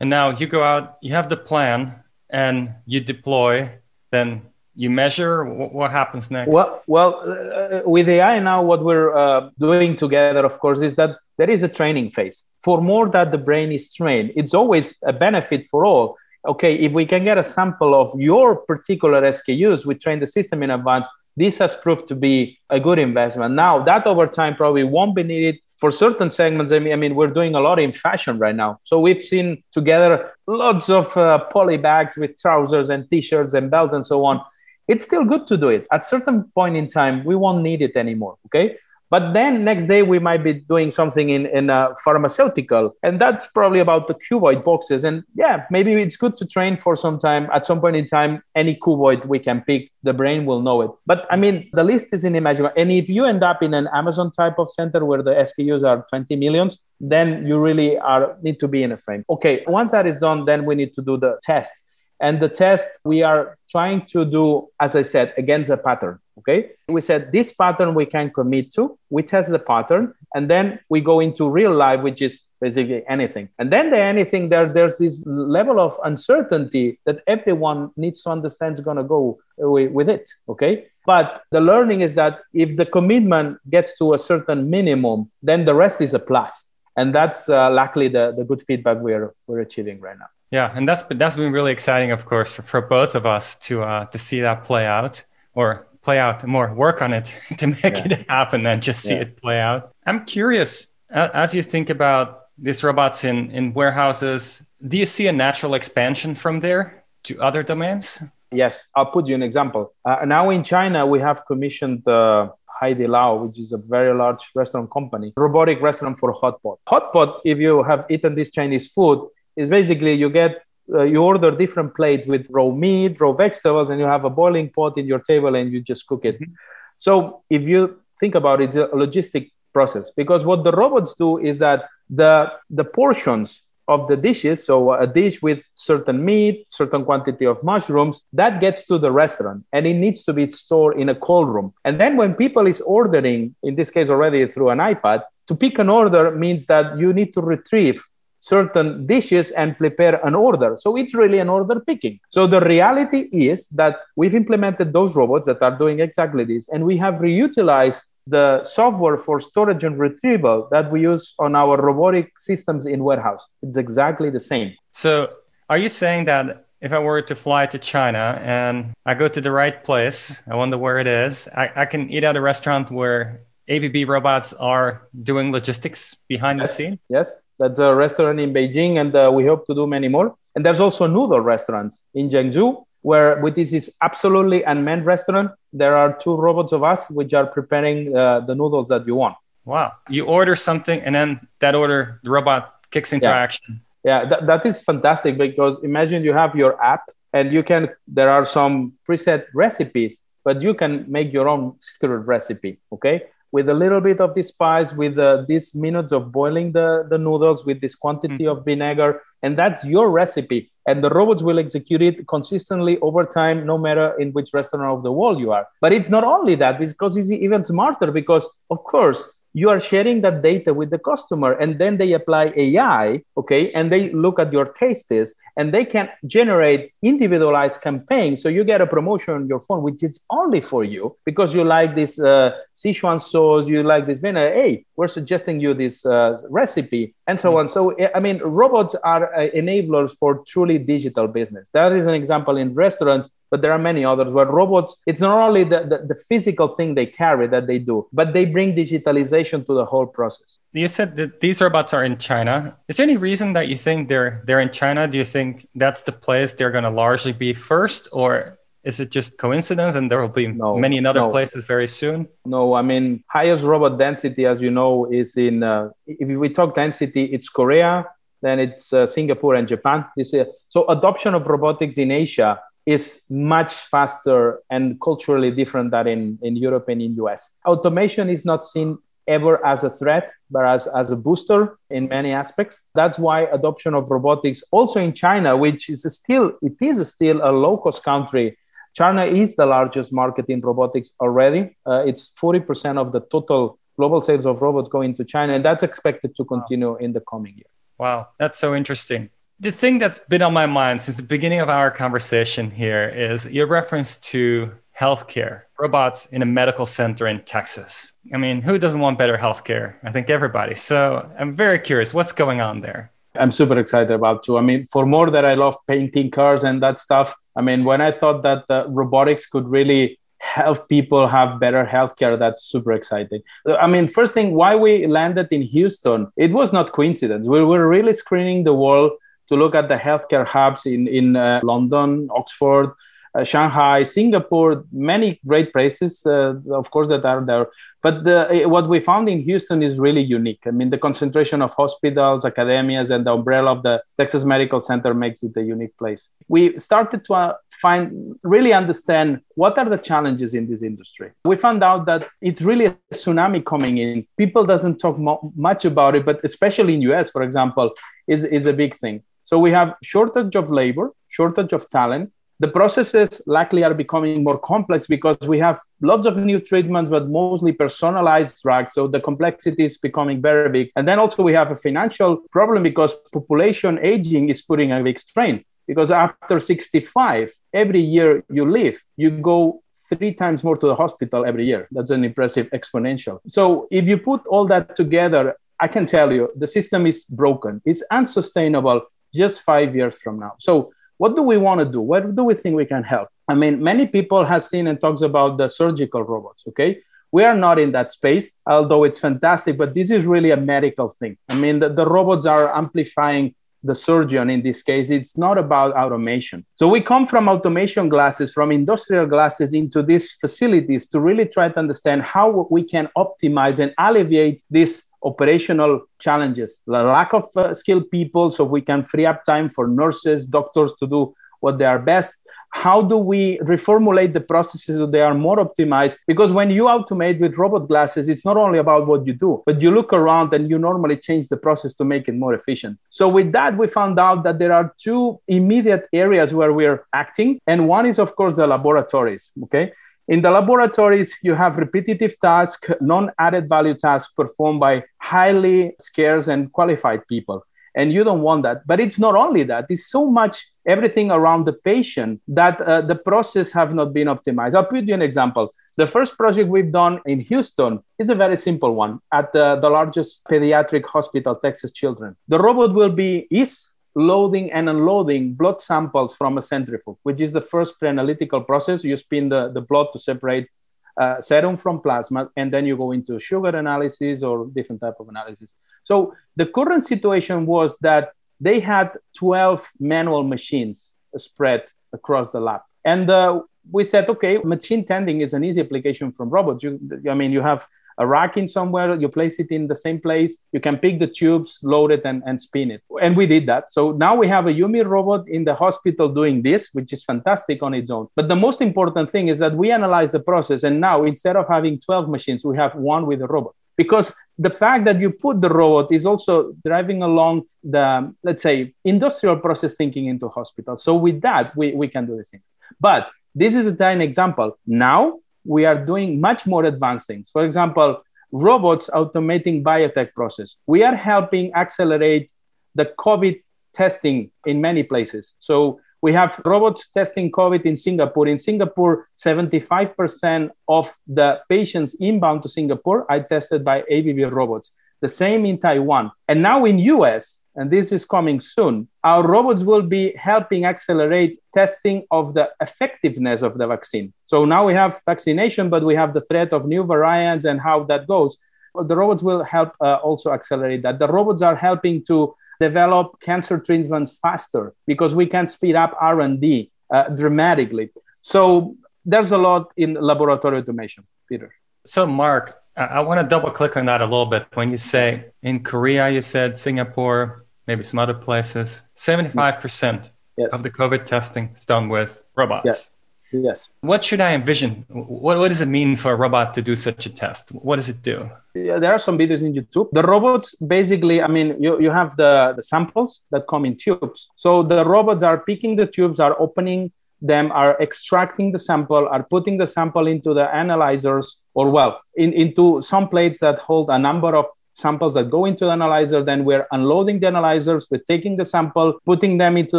and now you go out, you have the plan, and you deploy. Then you measure. What happens next? Well, well, uh, with AI now, what we're uh, doing together, of course, is that there is a training phase. For more that the brain is trained, it's always a benefit for all. Okay, if we can get a sample of your particular SKUs, we train the system in advance. This has proved to be a good investment. Now, that over time probably won't be needed for certain segments, I mean, I mean, we're doing a lot in fashion right now. So we've seen together lots of uh, poly bags with trousers and t-shirts and belts and so on. It's still good to do it. At certain point in time, we won't need it anymore. Okay. But then next day we might be doing something in in a pharmaceutical, and that's probably about the cuboid boxes. And yeah, maybe it's good to train for some time. At some point in time, any cuboid we can pick, the brain will know it. But I mean, the list is inimaginable. And if you end up in an Amazon type of center where the SKUs are 20 millions, then you really are need to be in a frame. Okay, once that is done, then we need to do the test. And the test we are trying to do, as I said, against a pattern. Okay. We said this pattern we can commit to. We test the pattern and then we go into real life, which is basically anything. And then the anything there, there's this level of uncertainty that everyone needs to understand is going to go away with it. Okay. But the learning is that if the commitment gets to a certain minimum, then the rest is a plus. And that's uh, luckily the, the good feedback we're, we're achieving right now. Yeah, and that's that's been really exciting, of course, for, for both of us to uh, to see that play out, or play out more, work on it *laughs* to make yeah. it happen, than just see yeah. it play out. I'm curious, as you think about these robots in in warehouses, do you see a natural expansion from there to other domains? Yes, I'll put you an example. Uh, now in China, we have commissioned uh, Haidilao, which is a very large restaurant company, robotic restaurant for hot pot. Hot pot, if you have eaten this Chinese food, is basically you get uh, you order different plates with raw meat, raw vegetables, and you have a boiling pot in your table and you just cook it. Mm-hmm. So if you think about it, it's a logistic process because what the robots do is that the the portions of the dishes, so a dish with certain meat, certain quantity of mushrooms, that gets to the restaurant and it needs to be stored in a cold room. And then when people is ordering, in this case already through an iPad, to pick an order means that you need to retrieve certain dishes and prepare an order. So it's really an order picking. So the reality is that we've implemented those robots that are doing exactly this, and we have reutilized the software for storage and retrieval that we use on our robotic systems in warehouse. It's exactly the same. So are you saying that if I were to fly to China and I go to the right place, I wonder where it is, I, I can eat at a restaurant where ABB robots are doing logistics behind yes. the scene? Yes, that's a restaurant in Beijing, and uh, we hope to do many more. And there's also noodle restaurants in Zhengzhou, where with this is absolutely unmanned restaurant. There are two robots of us which are preparing uh, the noodles that you want. Wow! You order something, and then that order, the robot kicks into yeah. action. Yeah, that, that is fantastic because imagine you have your app and you can there are some preset recipes but you can make your own secret recipe okay with a little bit of this spice with uh, these minutes of boiling the, the noodles with this quantity mm-hmm. of vinegar and that's your recipe and the robots will execute it consistently over time no matter in which restaurant of the world you are but it's not only that because it's even smarter because of course you are sharing that data with the customer and then they apply ai okay and they look at your tastes and they can generate individualized campaigns. So you get a promotion on your phone which is only for you because you like this uh, sichuan sauce you like this vinegar. Hey we're suggesting you this uh, recipe and so mm-hmm. on. So i mean robots are uh, enablers for truly digital business. That is an example in restaurants but there are many others where robots it's not only the, the, the, physical thing they carry that they do but they bring digitalization to the whole process. You said that these robots are in china. Is there any reason that you think they're they're in china? Do you think that's the place they're going to largely be first or is it just coincidence and there will be no, many in other no. places very soon? No i mean highest robot density as you know is in uh, if we talk density it's korea then it's uh, singapore and japan. This, uh, so adoption of robotics in asia is much faster and culturally different than in, in Europe and in US. Automation is not seen ever as a threat, but as, as a booster in many aspects. That's why adoption of robotics also in China, which is still, it is still a low-cost country. China is the largest market in robotics already. Uh, it's 40% of the total global sales of robots going to China, and that's expected to continue in the coming year. Wow, that's so interesting the thing that's been on my mind since the beginning of our conversation here is your reference to healthcare, robots in a medical center in Texas. I mean, who doesn't want better healthcare? I think everybody. So I'm very curious, what's going on there? I'm super excited about too. I mean, for more that I love painting cars and that stuff. I mean, when I thought that uh, robotics could really help people have better healthcare, that's super exciting. I mean, first thing, why we landed in Houston, it was not coincidence. We were really screening the world to look at the healthcare hubs in, in uh, London, Oxford, uh, Shanghai, Singapore, many great places, uh, of course, that are there. But the, what we found in Houston is really unique. I mean, the concentration of hospitals, academias, and the umbrella of the Texas Medical Center makes it a unique place. We started to uh, find, really understand what are the challenges in this industry. We found out that it's really a tsunami coming in. People doesn't talk mo- much about it, but especially in US, for example, is, is a big thing. So we have shortage of labor, shortage of talent. The processes likely are becoming more complex because we have lots of new treatments, but mostly personalized drugs. So the complexity is becoming very big. And then also we have a financial problem because population aging is putting a big strain. Because after 65, every year you live, you go three times more to the hospital every year. That's an impressive exponential. So if you put all that together, I can tell you the system is broken. It's unsustainable just five years from now. So what do we want to do? What do we think we can help? I mean, many people have seen and talks about the surgical robots. Okay, we are not in that space, although it's fantastic. But this is really a medical thing. I mean, the, the robots are amplifying the surgeon in this case. It's not about automation. So we come from automation glasses, from industrial glasses into these facilities to really try to understand how we can optimize and alleviate this operational challenges, the lack of uh, skilled people, so we can free up time for nurses, doctors to do what they are best. How do we reformulate the processes so they are more optimized? Because when you automate with robot glasses, it's not only about what you do, but you look around and you normally change the process to make it more efficient. So, with that, we found out that there are two immediate areas where we're acting. And one is, of course, the laboratories. Okay. In the laboratories, you have repetitive tasks, non added value tasks performed by highly scarce and qualified people. And you don't want that. But it's not only that, it's so much everything around the patient that uh, the process have not been optimized. I'll put you an example. The first project we've done in Houston is a very simple one at the, the largest pediatric hospital, Texas Children. The robot will be is loading and unloading blood samples from a centrifuge, which is the first pre-analytical process. You spin the, the blood to separate uh, serum from plasma, and then you go into sugar analysis or different type of analysis. So the current situation was that they had 12 manual machines spread across the lab. And uh, we said, okay, machine tending is an easy application from robots. You, I mean, you have a rack in somewhere, you place it in the same place, you can pick the tubes, load it, and, and spin it. And we did that. So now we have a YuMi robot in the hospital doing this, which is fantastic on its own. But the most important thing is that we analyze the process. And now instead of having 12 machines, we have one with a robot. Because the fact that you put the robot is also driving along the, let's say, industrial process thinking into hospitals. So with that, we, we can do these things. But this is a tiny example. Now we are doing much more advanced things. For example, robots automating biotech process. We are helping accelerate the COVID testing in many places. So we have robots testing COVID in Singapore. In Singapore, 75% of the patients inbound to Singapore are tested by ABB robots. The same in Taiwan. And now in US, and this is coming soon, our robots will be helping accelerate testing of the effectiveness of the vaccine. So now we have vaccination, but we have the threat of new variants and how that goes. The robots will help uh, also accelerate that. The robots are helping to develop cancer treatments faster because we can speed up R&D uh, dramatically. So there's a lot in laboratory automation, Pieter. So Marc, I want to double click on that a little bit. When you say in Korea, you said Singapore, maybe some other places, 75% yes. of the COVID testing is done with robots. Yes. Yes. What should I envision? What, what does it mean for a robot to do such a test? What does it do? Yeah, there are some videos in YouTube. The robots basically, I mean, you, you have the, the samples that come in tubes. So the robots are picking the tubes, are opening them, are extracting the sample, are putting the sample into the analyzers, or well, in, into some plates that hold a number of samples that go into the analyzer. Then we're unloading the analyzers, we're taking the sample, putting them into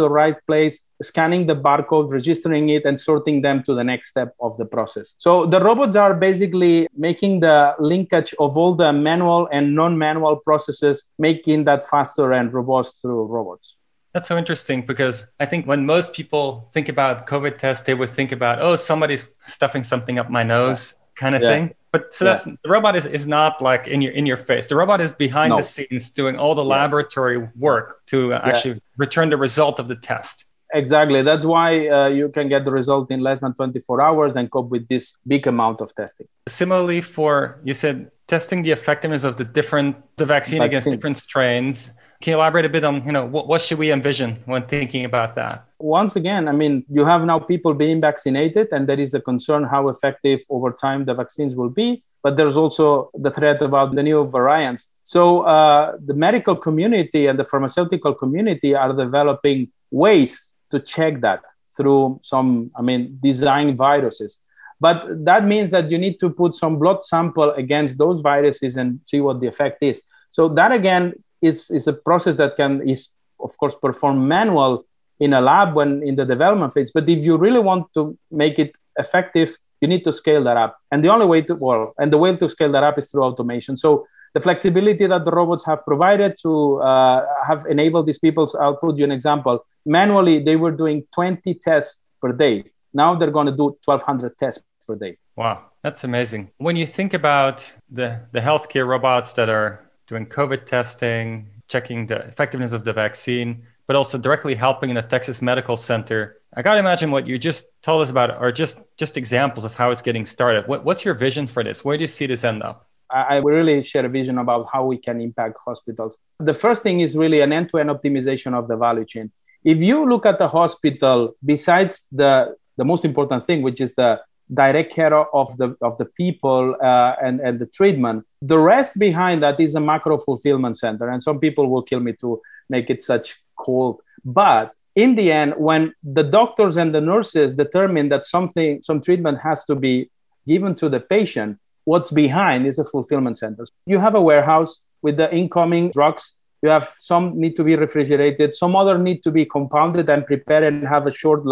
the right place, scanning the barcode, registering it, and sorting them to the next step of the process. So the robots are basically making the linkage of all the manual and non manual processes, making that faster and robust through robots. That's so interesting because I think when most people think about COVID test, they would think about, oh, somebody's stuffing something up my nose kind of yeah. thing. But so yeah. that's the robot is, is not like in your in your face. The robot is behind no. the scenes doing all the yes. laboratory work to actually yeah. return the result of the test. Exactly. That's why uh, you can get the result in less than 24 hours and cope with this big amount of testing. Similarly, for you said testing the effectiveness of the different the vaccine, vaccine. against different strains. Can you elaborate a bit on you know what, what should we envision when thinking about that? Once again, I mean, you have now people being vaccinated, and there is a concern how effective over time the vaccines will be. But there's also the threat about the new variants. So uh, the medical community and the pharmaceutical community are developing ways to check that through some, I mean, design viruses. But that means that you need to put some blood sample against those viruses and see what the effect is. So that again is, is a process that can is of course performed manual in a lab when in the development phase. But if you really want to make it effective, you need to scale that up. And the only way to well, and the way to scale that up is through automation. So the flexibility that the robots have provided to uh, have enabled these people. I'll put you an example. Manually, they were doing 20 tests per day. Now they're going to do 1,200 tests per day. Wow, that's amazing. When you think about the, the healthcare robots that are doing COVID testing, checking the effectiveness of the vaccine, but also directly helping in the Texas Medical Center, I got to imagine what you just told us about are just, just examples of how it's getting started. What, what's your vision for this? Where do you see this end up? I really share a vision about how we can impact hospitals. The first thing is really an end to end optimization of the value chain. If you look at the hospital, besides the, the most important thing, which is the direct care of the, of the people uh, and, and the treatment, the rest behind that is a macro fulfillment center. And some people will kill me to make it such cold. But in the end, when the doctors and the nurses determine that something, some treatment has to be given to the patient, what's behind is a fulfillment center. You have a warehouse with the incoming drugs. You have some need to be refrigerated, some other need to be compounded and prepared and have a short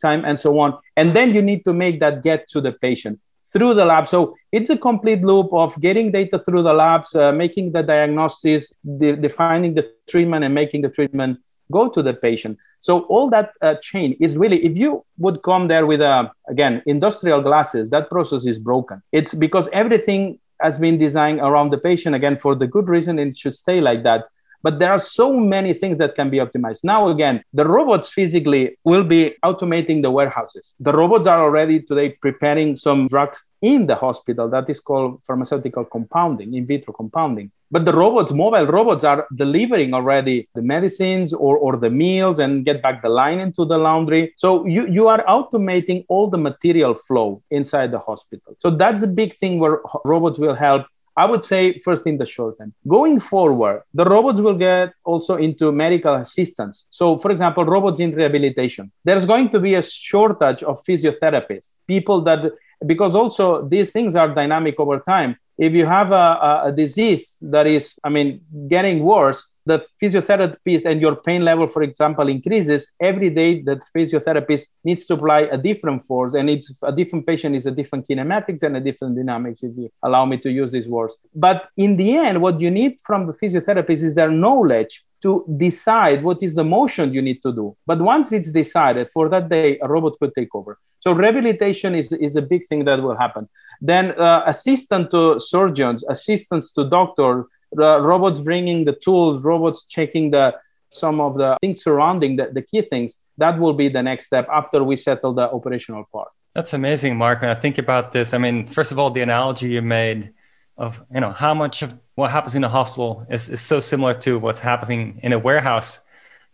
lifetime and so on. And then you need to make that get to the patient through the lab. So it's a complete loop of getting data through the labs, uh, making the diagnosis, de- defining the treatment, and making the treatment go to the patient. So all that uh, chain is really, if you would come there with, a, uh, again, industrial glasses, that process is broken. It's because everything has been designed around the patient, again, for the good reason, it should stay like that. But there are so many things that can be optimized. Now, again, the robots physically will be automating the warehouses. The robots are already today preparing some drugs in the hospital that is called pharmaceutical compounding, in vitro compounding. But the robots, mobile robots, are delivering already the medicines or, or the meals and get back the line into the laundry. So you, you are automating all the material flow inside the hospital. So that's a big thing where robots will help I would say first in the short term. Going forward, the robots will get also into medical assistance. So, for example, robots in rehabilitation. There's going to be a shortage of physiotherapists, people that, because also these things are dynamic over time. If you have a, a disease that is, I mean, getting worse, the physiotherapist and your pain level, for example, increases every day, the physiotherapist needs to apply a different force, and it's a different patient is a different kinematics and a different dynamics, if you allow me to use these words. But in the end, what you need from the physiotherapist is their knowledge to decide what is the motion you need to do. But once it's decided for that day, a robot could take over. So rehabilitation is, is a big thing that will happen. Then uh, assistant to surgeons, assistants to doctors, robots bringing the tools, robots checking the some of the things surrounding the, the key things. That will be the next step after we settle the operational part. That's amazing, Marc. When I think about this, I mean, first of all, the analogy you made of you know how much of what happens in a hospital is, is so similar to what's happening in a warehouse.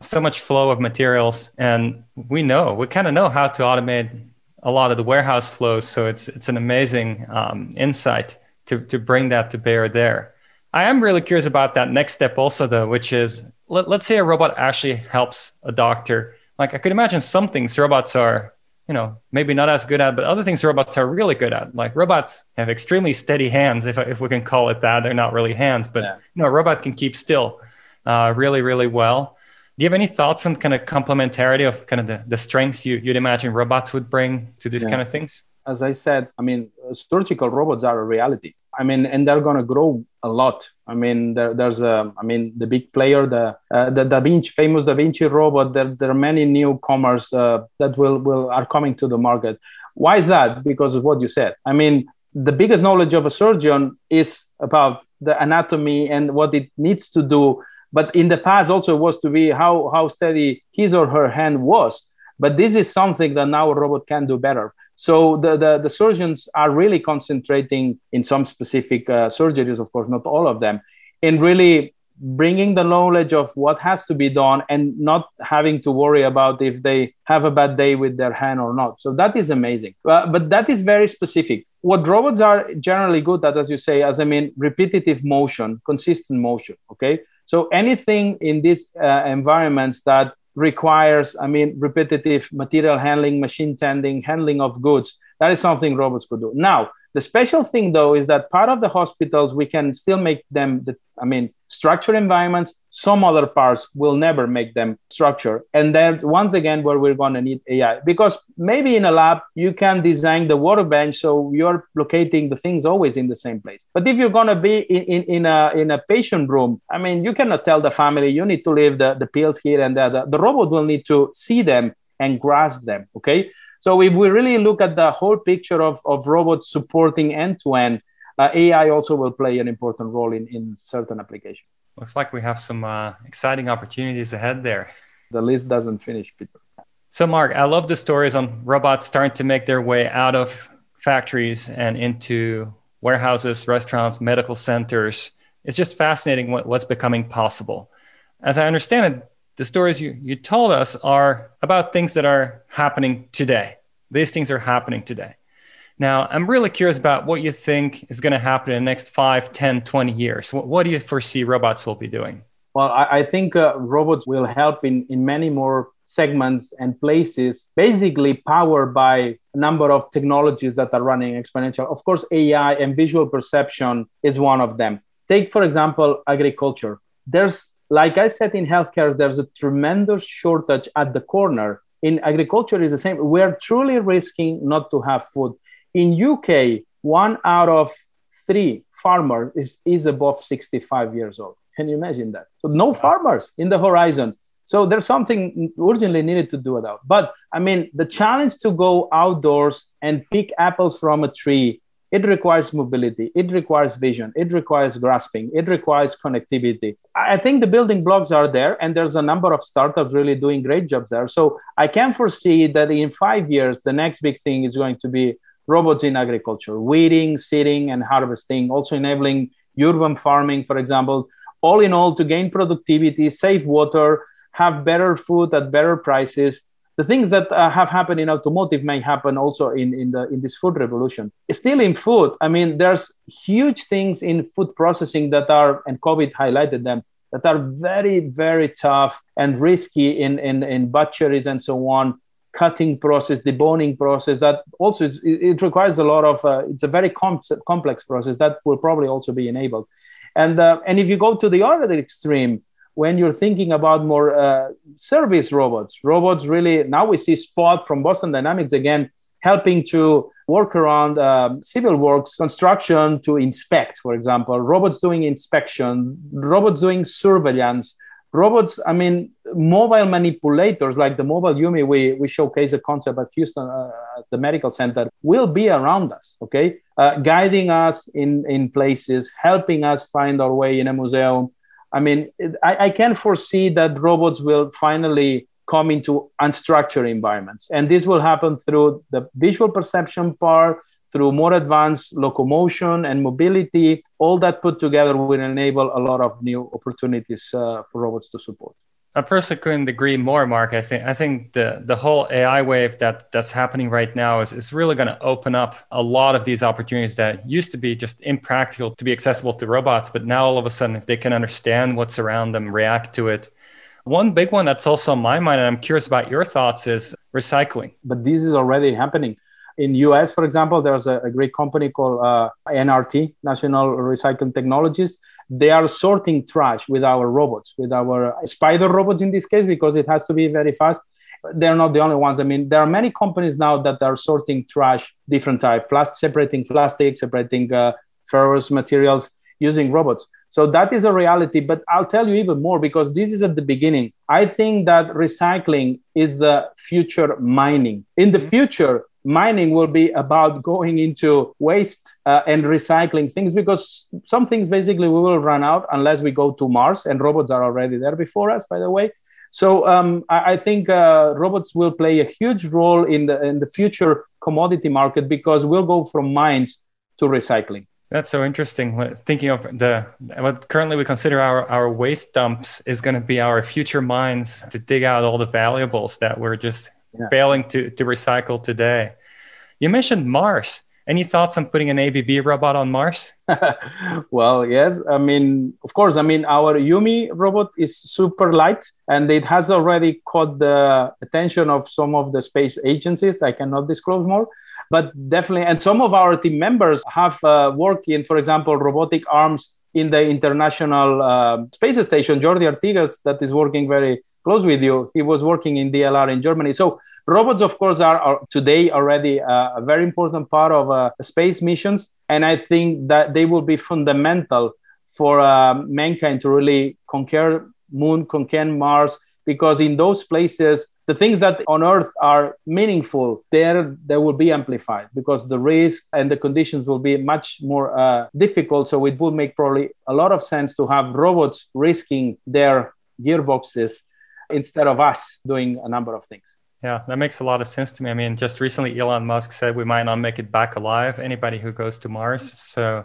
So much flow of materials, and we know we kind of know how to automate a lot of the warehouse flows. So it's it's an amazing um, insight to to bring that to bear there. I am really curious about that next step also though, which is let, let's say a robot actually helps a doctor. Like I could imagine some things robots are, you know, maybe not as good at, but other things robots are really good at. Like robots have extremely steady hands, if, if we can call it that. They're not really hands, but yeah. you know, a robot can keep still uh, really, really well. Do you have any thoughts on kind of complementarity of kind of the, the strengths you, you'd imagine robots would bring to these yeah. kind of things? As I said, I mean, surgical robots are a reality. I mean, and they're to grow a lot. I mean, there, there's a, I mean, the big player, the uh, the Da Vinci, famous Da Vinci robot. There, there are many newcomers uh, that will will are coming to the market. Why is that? Because of what you said. I mean, the biggest knowledge of a surgeon is about the anatomy and what it needs to do. But in the past, also it was to be how how steady his or her hand was. But this is something that now a robot can do better. So the, the, the, surgeons are really concentrating in some specific uh, surgeries, of course, not all of them, in really bringing the knowledge of what has to be done and not having to worry about if they have a bad day with their hand or not. So that is amazing. Uh, but that is very specific. What robots are generally good at, as you say, as I mean, repetitive motion, consistent motion. Okay. So anything in these uh, environments that requires, I mean, repetitive material handling, machine tending, handling of goods. That is something robots could do. Now, the special thing though is that part of the hospitals we can still make them the, I mean, structured environments. Some other parts will never make them structure. And then once again, where we're going to need AI, because maybe in a lab you can design the water bench so you're locating the things always in the same place. But if you're going to be in, in, in a in a patient room, I mean, you cannot tell the family you need to leave the, the pills here and there. The, the robot will need to see them and grasp them. Okay. So if we really look at the whole picture of, of robots supporting end to end, AI also will play an important role in, in certain applications. Looks like we have some uh, exciting opportunities ahead there. The list doesn't finish, Pieter. So, Marc, I love the stories on robots starting to make their way out of factories and into warehouses, restaurants, medical centers. It's just fascinating what, what's becoming possible. As I understand it, the stories you, you told us are about things that are happening today. These things are happening today. Now, I'm really curious about what you think is going to happen in the next 5, 10, 20 years. What, what do you foresee robots will be doing? Well, I, I think uh, robots will help in, in many more segments and places, basically powered by a number of technologies that are running exponential. Of course, AI and visual perception is one of them. Take, for example, agriculture. There's like I said in healthcare, there's a tremendous shortage at the corner. In agriculture, is the same. We're truly risking not to have food. In UK, one out of three farmers is, is above 65 years old. Can you imagine that? So no farmers in the horizon. So there's something urgently needed to do about. But I mean, the challenge to go outdoors and pick apples from a tree it requires mobility, it requires vision, it requires grasping, it requires connectivity. I think the building blocks are there, and there's a number of startups really doing great jobs there. So I can foresee that in five years, the next big thing is going to be robots in agriculture, weeding, seeding, and harvesting, also enabling urban farming, for example. All in all, to gain productivity, save water, have better food at better prices, the things that uh, have happened in automotive may happen also in, in the in this food revolution. Still in food i mean there's huge things in food processing that are and covid highlighted them that are very very tough and risky in in, in butcheries and so on cutting process deboning process that also it, it requires a lot of uh, it's a very com- complex process that will probably also be enabled. And uh, and if you go to the other extreme when you're thinking about more uh, service robots, robots really now we see Spot from Boston Dynamics again helping to work around um, civil works construction to inspect, for example, robots doing inspection, robots doing surveillance, robots. I mean, mobile manipulators like the mobile YuMi we we showcase a concept at Houston uh, the medical center will be around us. Okay, uh, guiding us in in places, helping us find our way in a museum I mean, I, I can foresee that robots will finally come into unstructured environments. And this will happen through the visual perception part, through more advanced locomotion and mobility. All that put together will enable a lot of new opportunities uh, for robots to support. I personally couldn't agree more, Marc. I think I think the the whole AI wave that that's happening right now is, is really going to open up a lot of these opportunities that used to be just impractical to be accessible to robots, but now all of a sudden, if they can understand what's around them, react to it. One big one that's also on my mind, and I'm curious about your thoughts, is recycling. But this is already happening. In US, for example, there's a, a great company called uh, NRT, National Recycling Technologies they are sorting trash with our robots, with our spider robots in this case, because it has to be very fast. They're not the only ones. I mean, there are many companies now that are sorting trash, different type, plastic, separating plastic, separating uh, ferrous materials using robots. So that is a reality. But I'll tell you even more because this is at the beginning. I think that recycling is the future mining. In the mm-hmm. future, mining will be about going into waste uh, and recycling things because some things basically we will run out unless we go to Mars, and robots are already there before us, by the way. So um, I, I, think uh, robots will play a huge role in the in the future commodity market because we'll go from mines to recycling. That's so interesting. Thinking of the what currently we consider our, our waste dumps is going to be our future mines to dig out all the valuables that we're just yeah. failing to, to recycle today. You mentioned Mars. Any thoughts on putting an ABB robot on Mars? *laughs* well, yes. I mean, of course, I mean, our YuMi robot is super light and it has already caught the attention of some of the space agencies. I cannot disclose more, but definitely. And some of our team members have uh, worked in, for example, robotic arms in the International uh, Space Station. Jordi Artigas, that is working very close with you, he was working in DLR in Germany. So robots of course are, are today already uh, a very important part of uh, space missions and i think that they will be fundamental for uh, mankind to really conquer moon conquer mars because in those places the things that on earth are meaningful there they will be amplified because the risk and the conditions will be much more uh, difficult so it would make probably a lot of sense to have robots risking their gearboxes instead of us doing a number of things yeah, that makes a lot of sense to me. I mean, just recently, Elon Musk said we might not make it back alive, anybody who goes to Mars. So,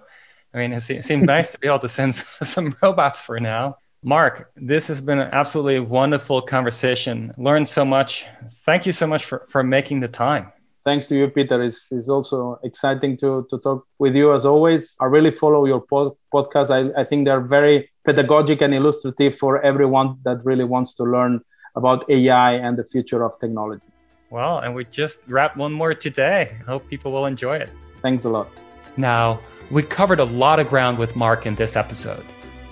I mean, it seems nice to be able to send *laughs* some robots for now. Marc, this has been an absolutely wonderful conversation. Learned so much. Thank you so much for, for making the time. Thanks to you, Pieter. It's, it's also exciting to, to talk with you as always. I really follow your pod, podcast. I, I think they're very pedagogic and illustrative for everyone that really wants to learn about AI and the future of technology. Well, and we just wrapped one more today. Hope people will enjoy it. Thanks a lot. Now, we covered a lot of ground with Marc in this episode,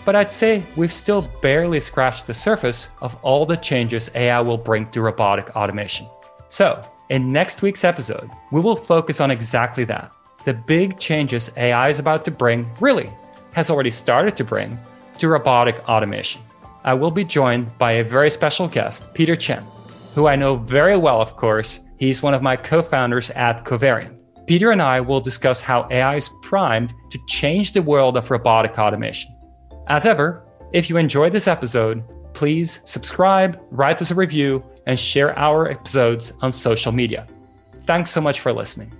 but I'd say we've still barely scratched the surface of all the changes AI will bring to robotic automation. So, in next week's episode, we will focus on exactly that the big changes AI is about to bring, really, has already started to bring, to robotic automation. I will be joined by a very special guest, Peter Chen, who I know very well, of course. He's one of my co founders at Covariant. Peter and I will discuss how AI is primed to change the world of robotic automation. As ever, if you enjoyed this episode, please subscribe, write us a review, and share our episodes on social media. Thanks so much for listening.